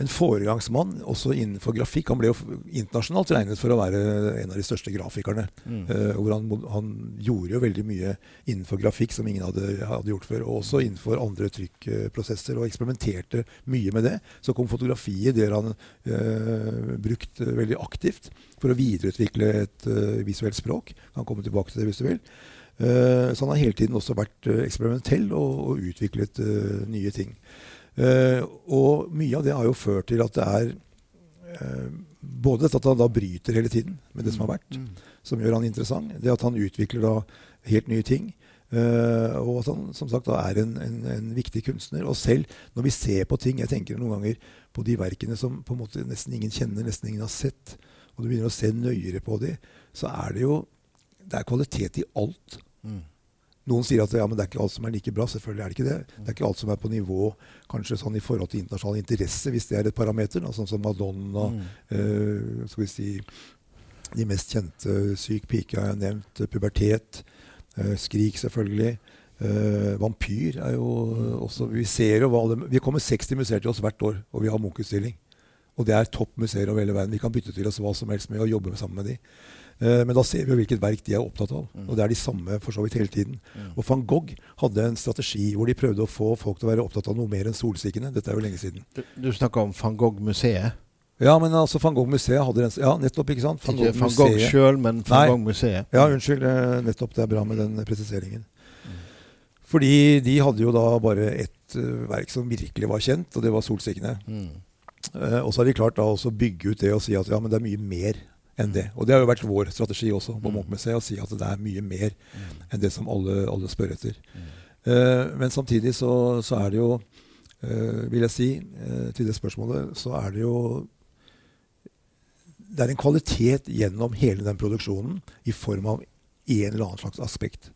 en foregangsmann også innenfor grafikk. Han ble jo internasjonalt regnet for å være en av de største grafikerne. Mm. Uh, hvor han, han, gjorde jo veldig mye innenfor grafikk som ingen hadde, hadde gjort før. Og også innenfor andre trykkprosesser, og eksperimenterte mye med det. Så kom fotografiet der han uh, brukt veldig aktivt for å videreutvikle et uh, visuelt språk. Kan komme tilbake til det hvis du vil. så han har hele tiden også vært eksperimentell og, og utviklet nye ting. Uh, og mye av det har jo ført til at det er uh, både at han da bryter hele tiden med det som har vært, mm. som gjør han interessant. Det at han utvikler da helt nye ting. Uh, og at han som sagt da er en, en, en, viktig kunstner. Og selv når vi ser på ting Jeg tenker noen ganger på de verkene som på en måte nesten ingen kjenner, nesten ingen har sett. Og du begynner å se nøyere på de, så er det jo det er kvalitet i alt. Mm. Noen sier at ja, men det er ikke alt som er like bra. Selvfølgelig er det ikke det. Det er ikke alt som er på nivå kanskje sånn i forhold til internasjonal interesse, hvis det er et parameter. Sånn som Madonna, mm. eh, skal vi si de mest kjente. Syk pike har jeg nevnt. Pubertet. Eh, skrik, selvfølgelig. Eh, vampyr er jo mm. også Vi ser jo hva det, Vi kommer 60 museer til oss hvert år, og vi har Munch-utstilling. Og det er topp museer over hele verden. Vi kan bytte til oss hva som helst med å jobbe sammen med de. Eh, men da ser vi jo hvilket verk de er opptatt av. Mm. Og det er de samme for så vidt hele tiden. Mm. Og van Gogh hadde en strategi hvor de prøvde å få folk til å være opptatt av noe mer enn solsikkene. Dette er jo lenge siden. Du, du snakker om van Gogh-museet? Ja, men altså van Gogh-museet hadde den Ja, nettopp, ikke sant? Van ikke van Gogh sjøl, men van Gogh-museet. Ja, unnskyld. Eh, nettopp. Det er bra med den presiseringen. Mm. Fordi de hadde jo da bare ett uh, verk som virkelig var kjent, og det var solsikkene. Mm. Uh, og så har de klart da også bygge ut det og si at ja, men det er mye mer enn det. Og det har jo vært vår strategi også på mm. Munch-museet, å si at det er mye mer mm. enn det som alle, alle spør etter. Uh, men samtidig så, så, er det jo, uh, vil jeg si, uh, til det spørsmålet, så er det jo Det er en kvalitet gjennom hele den produksjonen i form av en eller annen slags aspekt.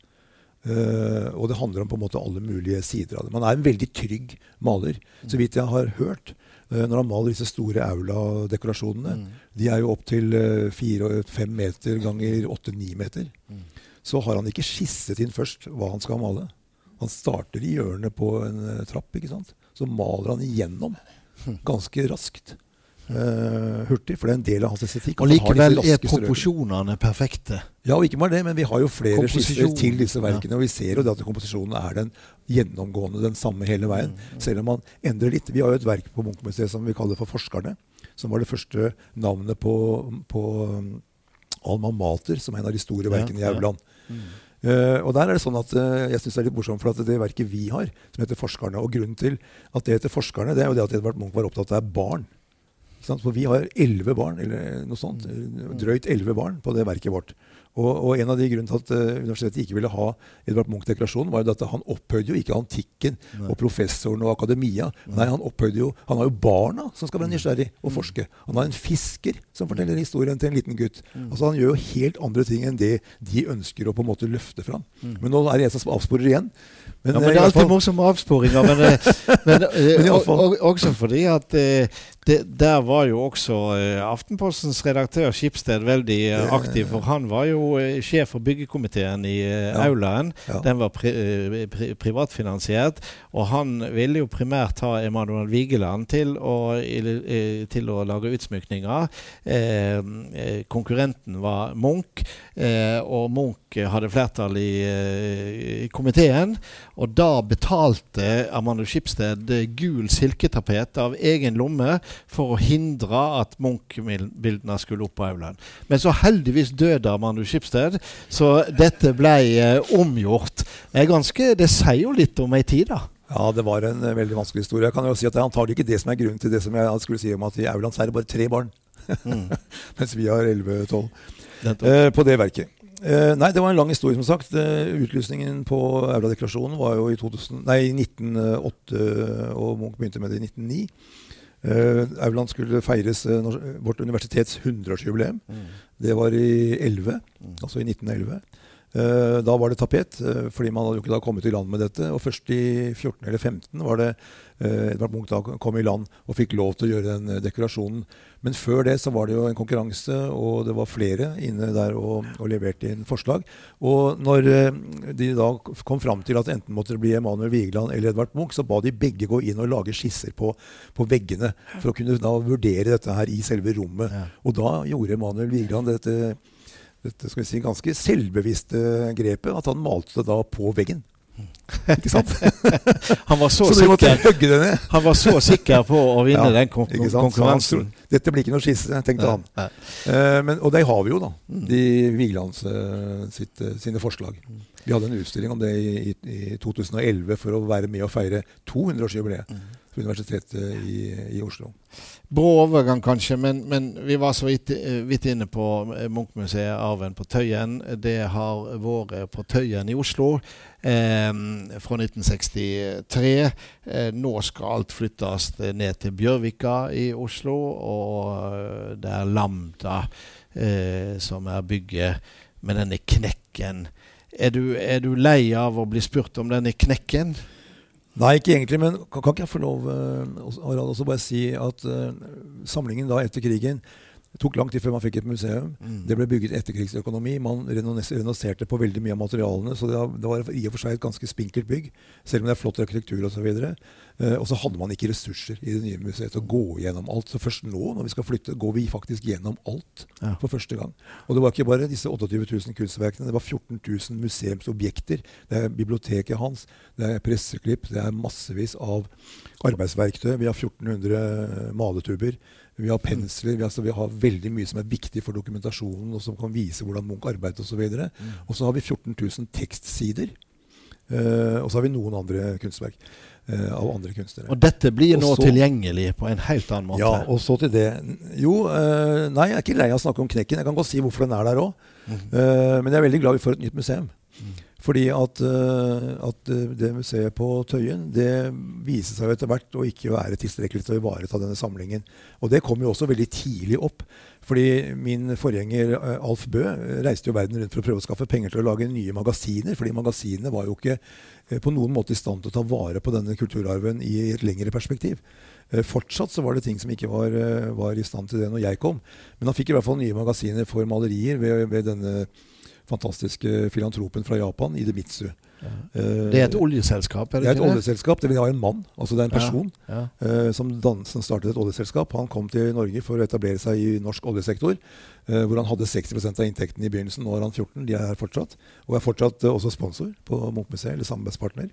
Uh, og det handler om på en måte alle mulige sider av det. Man er en veldig trygg maler, så vidt jeg har hørt. Uh, når han maler disse store aula-dekorasjonene, mm. de er jo opptil uh, fire-fem meter ganger åtte-ni meter, mm. så har han ikke skisset inn først hva han skal male. Han starter i hjørnet på en uh, trapp, ikke sant? så maler han igjennom ganske raskt. Uh, hurtig, for det er en del av hans estetikk. Og likevel er proporsjonene perfekte. Ja, og ikke bare det, men vi har jo flere skisser til disse verkene. Ja. Og vi ser jo det at komposisjonen er den gjennomgående, den samme hele veien. Mm. Selv om man endrer litt. Vi har jo et verk på Munchmuseet som vi kaller for Forskerne. Som var det første navnet på, på um, Alma Mater, som er en av de store verkene ja, i Aurland. Mm. Uh, og der er det sånn at uh, jeg synes det er litt morsomt, for at det verket vi har, som heter 'Forskerne' Og grunnen til at det heter 'Forskerne', det er jo det at Edvard Munch var opptatt av barn. For vi har elleve barn, eller noe sånt, drøyt elleve barn på det verket vårt. Og, og, en av de grunnene til at uh, universitetet ikke ville ha Edvard Munch-deklarasjonen, var jo at han opphøyde jo ikke antikken Nei. og professoren og akademia. Nei. Nei, Han opphøyde jo, han har jo barna som skal være mm. nysgjerrig og mm. forske. Han har en fisker som forteller historien til en liten gutt. Mm. Altså Han gjør jo helt andre ting enn det de ønsker å på en måte løfte fram. Men nå er det en som avsporer igjen. Men, ja, men det er alltid morsomme avsporinger. Men, men, men og, og, også fordi at det, der var jo også Aftenpostens redaktør Skipsted veldig aktiv. For han var jo Eh, sjef for byggekomiteen i eh, ja. aulaen. Ja. Den var pri, eh, pri, privatfinansiert. Og han ville jo primært ha Emanuel Vigeland til å, til å lage utsmykninger. Eh, konkurrenten var Munch, eh, og Munch hadde flertall i, i, komiteen. Og da betalte Amanda Skipsted gul silketapet av egen lomme for å hindre at Munch-bildene skulle opp på aulaen. Men så heldigvis døde Amanda Skipsted, så dette ble eh, omgjort. Det, ganske, det sier jo litt om ei tid, da. Ja, det var en veldig vanskelig historie. Jeg kan jo si at Det er antagelig ikke det som er grunnen til det som jeg skulle si om at i Auland er det bare tre barn. Mm. Mens vi har 11-12 eh, på det verket. Eh, nei, det var en lang historie, som sagt. Uh, utlysningen på Aura-deklarasjonen var jo i 2000, nei, 1908, og Munch begynte med det i 1909. Uh, Auland skulle feires uh, vårt universitets 100-årsjubileum. Mm. Det var i 11, mm. altså i 1911. Uh, da var det tapet, fordi man hadde jo ikke da kommet i land med dette. Og først i 14 eller 15 var det Edvard Munch da kom i land og fikk lov til å gjøre den dekorasjonen. Men før det så var det jo en konkurranse, og det var flere inne der og, og leverte inn forslag. Og når eh, de da kom fram til at enten måtte det bli Emanuel Vigeland eller Edvard Munch, så ba de begge gå inn og lage skisser på, på veggene for å kunne da vurdere dette her i selve rommet. Ja. Og da gjorde Emanuel Vigeland dette, dette skal vi si, ganske selvbevisste grepet, at han malte det da på veggen. Ikke sant? han, var så, så sikker, han var så sikker på å vinne ja, den kon konkurransen. Dette blir ikke noe skisse, tenkte han. Uh, men, og det har vi jo, da. Mm. De Vigelands uh, uh, sine forslag. Vi hadde en utstilling om det i, i, i 2011 for å være med og feire 200-årsjubileet. Mm for Universitetet i, i Oslo. Brå overgang, kanskje, men, men, vi var så vidt, vidt inne på Munchmuseet Arven på Tøyen. Det har vært på Tøyen i Oslo eh, fra 1963. Eh, nå skal alt flyttes ned til Bjørvika i Oslo, og eh, det er Lambda eh, som er bygget med denne knekken. Er du, er du lei av å bli spurt om denne knekken? Nei, ikke egentlig, men kan, kan ikke jeg få lov uh, Harald, også bare si at uh, samlingen da etter krigen det tok lang tid før man fikk et museum. Mm. Det ble bygget etterkrigsøkonomi. Man renoserte på veldig mye av materialene. Så det, var i og for seg et ganske spinkelt bygg, selv om det er flott arkitektur osv. Uh, og så hadde man ikke ressurser i det nye museet til å gå gjennom alt. Så først nå, når vi skal flytte, går vi faktisk gjennom alt ja. for første gang. Og det var ikke bare disse 28 000 kunstverkene. Det var 14 000 museumsobjekter. Det er biblioteket hans, det er presseklipp, det er massevis av arbeidsverktøy. Vi har 1400 maletuber. Vi har pensler. Vi, altså, vi, har veldig mye som er viktig for dokumentasjonen, og som kan vise hvordan Munch arbeidet osv. Og, så mm. og så har vi 14 000 tekstsider. Uh, og så har vi noen andre kunstverk uh, av andre kunstnere. Og dette blir nå så, tilgjengelig på en helt annen måte? Ja, og så til det. Jo, uh, nei, jeg er ikke lei av å snakke om Knekken. Jeg kan godt si hvorfor den er der òg. Mm. men jeg er veldig glad vi får et nytt museum. Mm. Fordi at, uh, at, det museet på Tøyen det viser seg etter hvert å ikke være tilstrekkelig til å ivareta denne samlingen. Og det kom jo også veldig tidlig opp. Fordi min forgjenger uh, Alf Bø reiste jo verden rundt for å prøve å skaffe penger til å lage nye magasiner. Fordi magasinene var jo ikke uh, på noen måte i stand til å ta vare på denne kulturarven i et lengre perspektiv. Fortsatt så var det ting som ikke var, var, i stand til det når jeg kom. Men han fikk i hvert fall nye magasiner for malerier ved, ved denne fantastiske filantropen fra Japan, Idemitsu. Ja. Uh, det er et oljeselskap? Er det, det er et oljeselskap. Det vil ha en mann. altså Det er en person ja. Ja. Uh, som, som, startet et oljeselskap. Han kom til Norge for å etablere seg i norsk oljesektor, uh, hvor han hadde 60% av inntekten i begynnelsen. Nå er han 14. De er her fortsatt. Og er fortsatt også sponsor på Munch-museet, eller samarbeidspartner.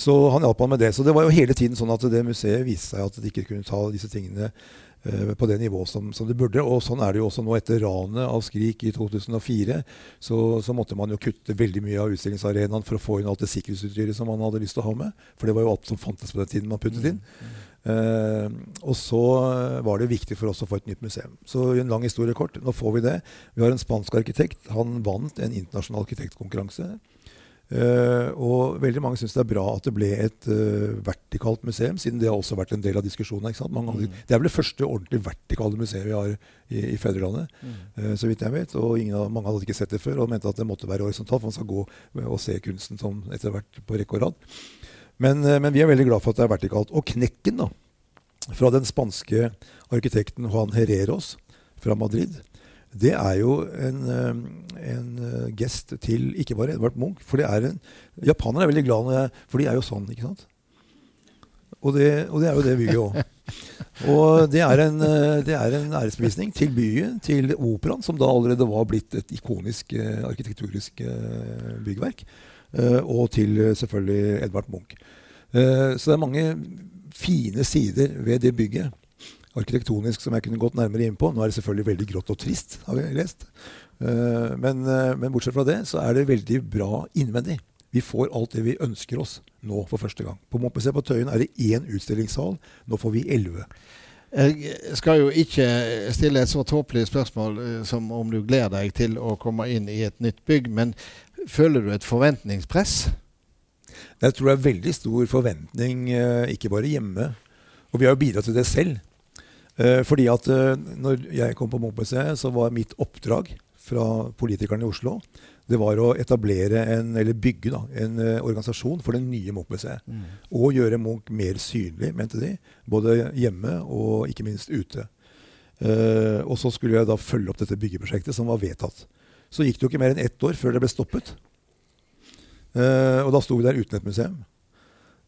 Så han hjalp han med det. Så det var jo hele tiden sånn at det museet viste seg at de ikke kunne ta disse tingene Eh, på det nivået som, som, det burde. Og sånn er det jo også nå. Etter ranet av Skrik i 2004 så, så, måtte man jo kutte veldig mye av utstillingsarenaen for å få inn alt det sikkerhetsutstyret som man hadde lyst til å ha med. For det var jo alt som fantes på den tiden man puttet inn. Mm, mm. Uh, og så var det viktig for oss å få et nytt museum. Så en lang historie kort. Nå får vi det. Vi har en spansk arkitekt. Han vant en internasjonal arkitektkonkurranse. Uh, og veldig mange syns det er bra at det ble et uh, vertikalt museum, siden det har også vært en del av diskusjonen. Mm. Det er vel det første ordentlig vertikale museet vi har i, i fedrelandet, mm. uh, så vidt jeg vet. Og av, mange hadde ikke sett det før og mente at det måtte være horisontalt, for man skal gå og se kunsten som etter hvert på rekke og rad. Men, men, vi er veldig glad for at det er vertikalt. Og knekken da, fra den spanske arkitekten Juan Herreros fra Madrid det er jo en, eh, en, eh, gest til ikke bare Edvard Munch. For det er en, japanere er veldig glad jeg, For de er jo sånn, ikke sant? Og det, og det er jo det bygget òg. Og det er, en, eh, det er en æresbevisning til byen, til operaen, som da allerede var blitt et ikonisk arkitekturisk byggverk. Og til selvfølgelig Edvard Munch. Så det er mange fine sider ved det bygget arkitektonisk som jeg kunne gått nærmere inn på. Nå er det selvfølgelig veldig grått og trist, har vi lest. Uh, men, uh, men, bortsett fra det så er det veldig bra innvendig. Vi får alt det vi ønsker oss nå for første gang. På Mompesé på Tøyen er det én utstillingssal. Nå får vi elleve. Jeg skal jo ikke stille et så tåpelig spørsmål uh, som om du gleder deg til å komme inn i et nytt bygg, men føler du et forventningspress? Jeg tror det er veldig stor forventning, ikke bare hjemme. Og vi har jo bidratt til det selv. Eh, fordi at eh, når jeg kom på Munch-museet, så var mitt oppdrag fra politikerne i Oslo det var å etablere en, eller bygge da, en uh, organisasjon for det nye Munch-museet. Mm. Og gjøre Munch mer synlig, mente de. Både hjemme og ikke minst ute. Uh, og så skulle jeg da følge opp dette byggeprosjektet, som var vedtatt. Så gikk det jo ikke mer enn ett år før det ble stoppet. Uh, og da sto vi der uten et museum.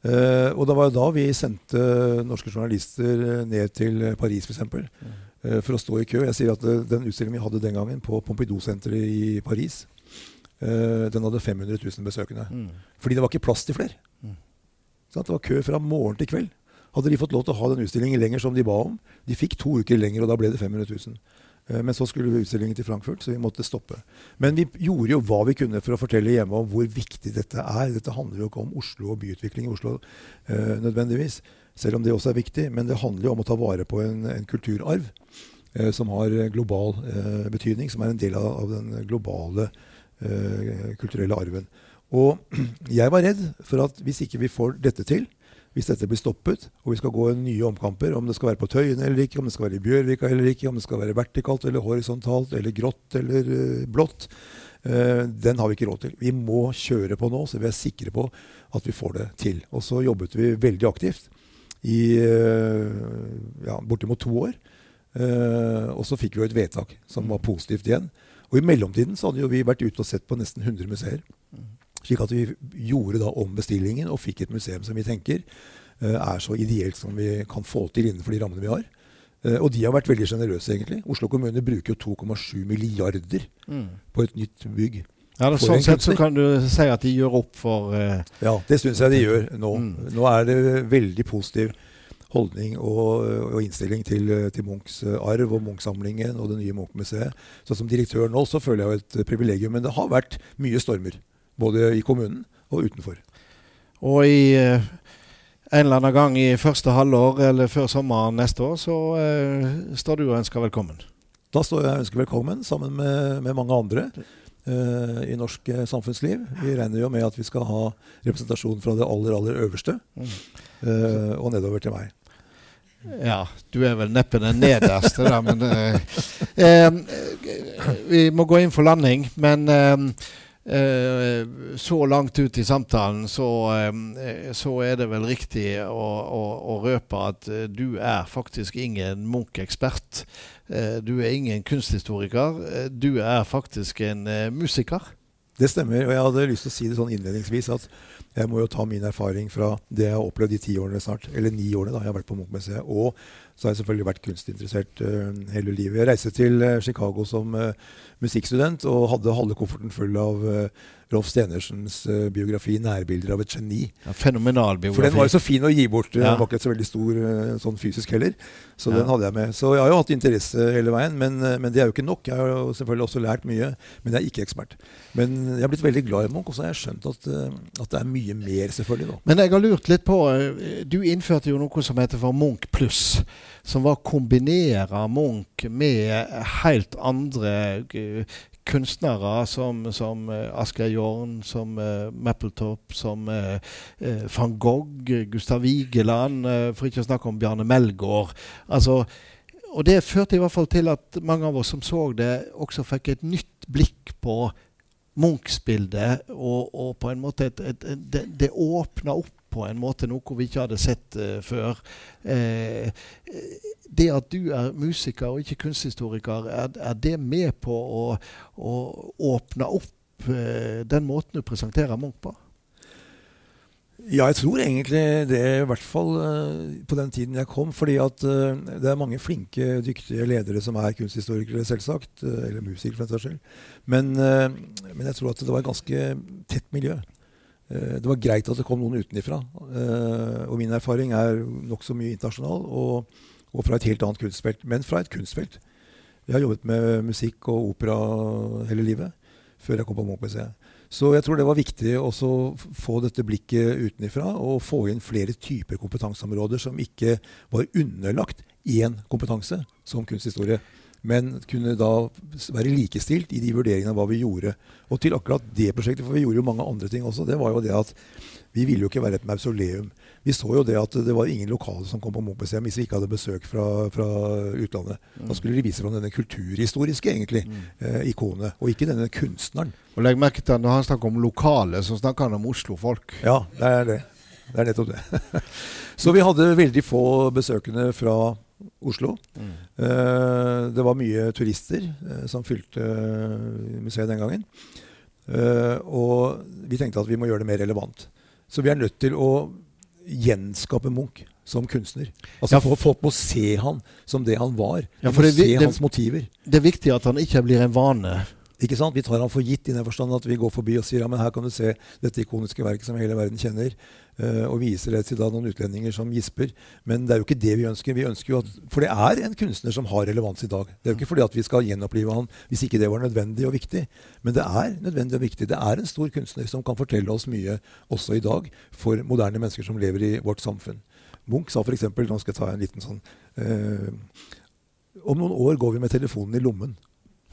Uh, og det var jo da vi sendte norske journalister eh, ned til Paris f.eks. For, mm. uh, for å stå i kø. Jeg sier at Den utstillingen vi hadde den gangen på Pompidou-senteret i Paris, uh, den hadde 500 000 besøkende. Mm. Fordi det var ikke plass til flere. Mm. det var kø fra morgen til kveld. Hadde de fått lov til å ha den utstillingen lenger som de ba om De fikk to uker lenger, og da ble det 500 000. Eh, men så skulle vi utstillingen til Frankfurt, så vi måtte stoppe. Men vi gjorde jo hva vi kunne for å fortelle hjemme om hvor viktig dette er. Dette handler jo ikke om Oslo og byutvikling i Oslo eh, nødvendigvis, selv om det også er viktig. Men det handler jo om å ta vare på en, en kulturarv eh, som har global eh, betydning, som er en del av, av den globale kulturelle arven. Og jeg var redd for at hvis ikke vi får dette til, hvis dette blir stoppet, og vi skal gå nye omkamper, om det skal være på Tøyen eller ikke, om det skal være i Bjørvika eller ikke, om det skal være vertikalt eller horisontalt eller grått eller uh, blått, uh, den har vi ikke råd til. Vi må kjøre på nå, så vi er sikre på at vi får det til. Og så jobbet vi veldig aktivt i uh, ja, bortimot to år. og så fikk vi jo et vedtak som var positivt igjen. Og i mellomtiden så hadde jo vi vært ute og sett på nesten 100 museer. Slik at vi gjorde da om bestillingen og fikk et museum som vi tenker uh, er så ideelt som vi kan få til innenfor de rammene vi har. Uh, og de har vært veldig sjenerøse, egentlig. Oslo kommune bruker jo 2,7 milliarder mm. på et nytt bygg. Ja, da, Sånn sett så kan du si at de gjør opp for uh, Ja, det syns jeg de gjør nå. Mm. Nå er det veldig positiv holdning og, og innstilling til, til, Munchs arv og Munch-samlingen og det nye Munch-museet. Så som direktør nå så føler jeg jo et privilegium. Men det har vært mye stormer. Både i kommunen og utenfor. Og i uh, en eller annen gang i første halvår eller før sommeren neste år, så eh, står du og ønsker velkommen. Da står jeg og ønsker velkommen sammen med, med mange andre. eh, i norsk uh, samfunnsliv. Vi regner jo med at vi skal ha representasjon fra det aller, aller øverste eh, og nedover til meg. Ja, du er vel neppe den nederste, da, men Vi må gå inn for landing, men Eh, så langt ut i samtalen så, eh, så er det vel riktig å, å, å røpe at eh, du er faktisk ingen Munch-ekspert. du er ingen kunsthistoriker. du er faktisk en musiker. Det stemmer. Og jeg hadde lyst til å si det sånn innledningsvis at jeg må jo ta min erfaring fra det jeg har opplevd i ti årene snart, eller ni årene da jeg har vært på Munch-museet. Og så har jeg selvfølgelig vært kunstinteressert uh, hele livet. Jeg reiste til uh, Chicago som uh, musikkstudent og hadde halve kofferten full av Rolf Stenersens biografi 'Nærbilder av et geni'. Ja, fenomenal biografi. For den var jo så fin å gi bort. Ja. Den var ikke så veldig stor sånn fysisk heller. Så ja. den hadde jeg med. Så jeg har jo hatt interesse hele veien, men, men, det er jo ikke nok. Jeg har jo selvfølgelig også lært mye, men jeg er ikke ekspert. Men jeg har blitt veldig glad i Munch, og så har jeg skjønt at, at det er mye mer, selvfølgelig. Da. Men jeg har lurt litt på Du innførte jo noe som heter for Munch pluss som var å kombinere Munch med helt andre uh, kunstnere som, som uh, Asgeir Jorn, som uh, Mappletopp, som uh, van Gogh, Gustav Vigeland, for ikke å snakke om Bjarne Melgaard. Altså, og det førte i hvert fall til at mange av oss som så det, også fikk et nytt blikk på Munchs-bildet, og, og, på en måte et, et, et, det, det åpna opp på en måte noe vi ikke hadde sett uh, før. Uh, det at du er musiker og ikke kunsthistoriker, er, er det med på å, å åpne opp uh, den måten du presenterer Munch på? Ja, jeg tror egentlig det, i hvert fall på den tiden jeg kom. Fordi at det er mange flinke, dyktige ledere som er kunsthistorikere, selvsagt. eller musikere, for den saks skyld. Men, men jeg tror at det var et ganske tett miljø. Eh, det var greit at det kom noen utenifra. Eh, og min erfaring er nokså mye internasjonal og, og, fra et helt annet kunstfelt. Men fra et kunstfelt. Jeg har jobbet med musikk og opera hele livet før jeg kom på Munch-museet. Så jeg tror det var viktig å få dette blikket utenifra og få inn flere typer kompetanseområder som ikke var underlagt én kompetanse som kunsthistorie men kunne da være likestilt i de vurderingene av hva vi gjorde. Og til akkurat det prosjektet, for vi gjorde jo mange andre ting også, det var jo det at vi ville jo ikke være et mausoleum. Vi så jo det at det var ingen lokale som kom på Munch-museum hvis vi ikke hadde besøk fra, fra utlandet. Mm. Da skulle de vise fram denne kulturhistoriske egentlig, mm. eh, ikonet, og ikke denne kunstneren. Og legg merke til at Når han snakker om lokale, så snakker han om Oslo-folk. Ja, det er det. Det er nettopp det. så vi hadde veldig få besøkende fra Oslo. Mm. Det var mye turister uh, som fylte uh, museet den gangen. og vi tenkte at vi må gjøre det mer relevant. Så vi er nødt til å gjenskape Munch som kunstner. Altså ja, Folk må se han som det han var. De ja, må det, se det, hans motiver. Det er viktig at han ikke blir en vane. Ikke sant? Vi tar han for gitt i den forstand at vi går forbi og sier ja, men her kan du se dette ikoniske verket som hele verden kjenner. Uh, og viser det til da noen utlendinger som gisper. Men det er jo ikke det vi ønsker. Vi ønsker jo at, For det er en kunstner som har relevans i dag. Det er jo ikke fordi at vi skal gjenopplive han hvis ikke det var nødvendig og viktig. Men det er nødvendig og viktig. Det er en stor kunstner som kan fortelle oss mye også i dag for moderne mennesker som lever i vårt samfunn. Munch sa f.eks. Nå skal jeg ta en liten sånn eh, Om noen år går vi med telefonen i lommen.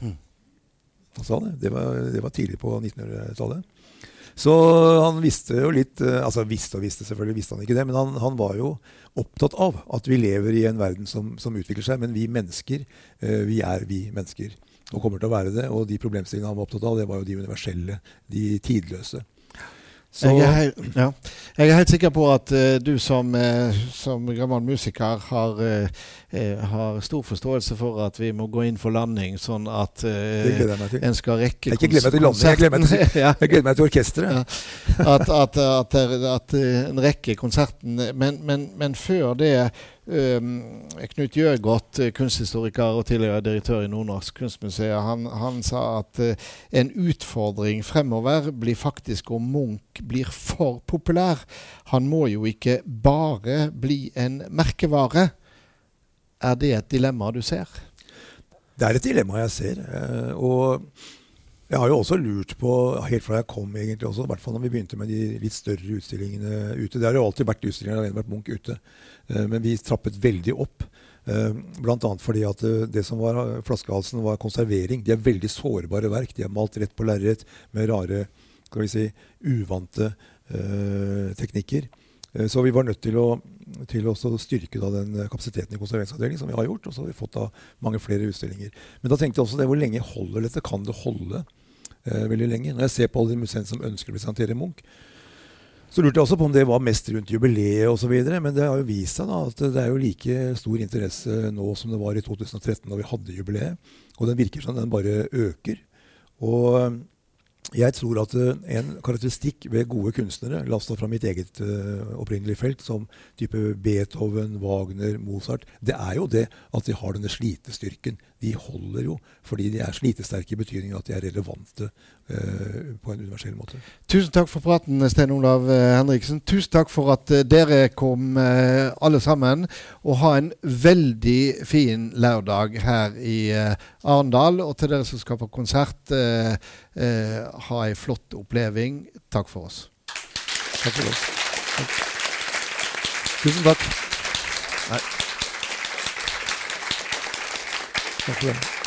Mm. Han sa det. Det var, det var tidlig på 1900-tallet. Så han visste jo litt eh, Altså visste og visste, selvfølgelig visste han ikke det. Men han, han var jo opptatt av at vi lever i en verden som, som utvikler seg. Men vi mennesker, eh, vi er vi mennesker. Og kommer til å være det. Og de problemstillingene han var opptatt av, det var jo de universelle, de tidløse. Jeg er, helt, ja. jeg, er helt, sikker på at uh, du som, uh, som gammel musiker har uh, har stor forståelse for at vi må gå inn for landing, sånn at eh, en skal rekke Jeg gleder meg landing, jeg gleder meg til, gleder meg til orkesteret. Ja. At, at, at, at, en rekker konserten men, men, men før det um, Knut Gjøgodt, kunsthistoriker og tidligere direktør i Nordnorsk kunstmuseum, han, han, sa at uh, en utfordring fremover blir faktisk om Munch blir for populær. Han må jo ikke bare bli en merkevare. Er det et dilemma du ser? Det er et dilemma jeg ser. Eh, og jeg har jo også lurt på, helt fra jeg kom, egentlig også, i hvert fall når vi begynte med de litt større utstillingene ute Det har jo alltid vært utstillinger, har vært Munch ute. Eh, men vi trappet veldig opp. Eh, Bl.a. fordi at det som var eh, flaskehalsen, var konservering. De er veldig sårbare verk. De er malt rett på lerret med rare, skal vi si, uvante teknikker. Eh, Så vi var nødt til å, til å styrke den kapasiteten i konserveringsavdelingen, som vi har gjort. Og så har vi fått mange flere utstillinger. Men da tenkte jeg også det, hvor lenge holder dette? Kan det holde eh, veldig lenge? Når jeg ser på alle de museene som ønsker å presentere Munch, så lurte jeg også på om det var mest rundt jubileet osv. Men det har jo vist seg da, at det er jo like stor interesse nå som det var i 2013 da vi hadde jubileet. Og den virker som den bare øker. Og jeg tror at eh, en karakteristikk ved gode kunstnere, la fra mitt eget uh, opprinnelige felt, som type Beethoven, Wagner, Mozart, det er jo det at de har denne slitestyrken. De holder jo fordi de er slitesterke i betydningen at de er relevante uh, på en universell måte. Tusen takk for praten, Stein Olav eh, Henriksen. Tusen takk for at eh, dere kom eh, alle sammen. Og ha en veldig fin lørdag her i eh, Arendal. Og til dere som skal på konsert, eh, eh, ha ei flott oppleving. Takk for oss. Takk for oss. Takk. Tusen takk. Nei. Takk for det.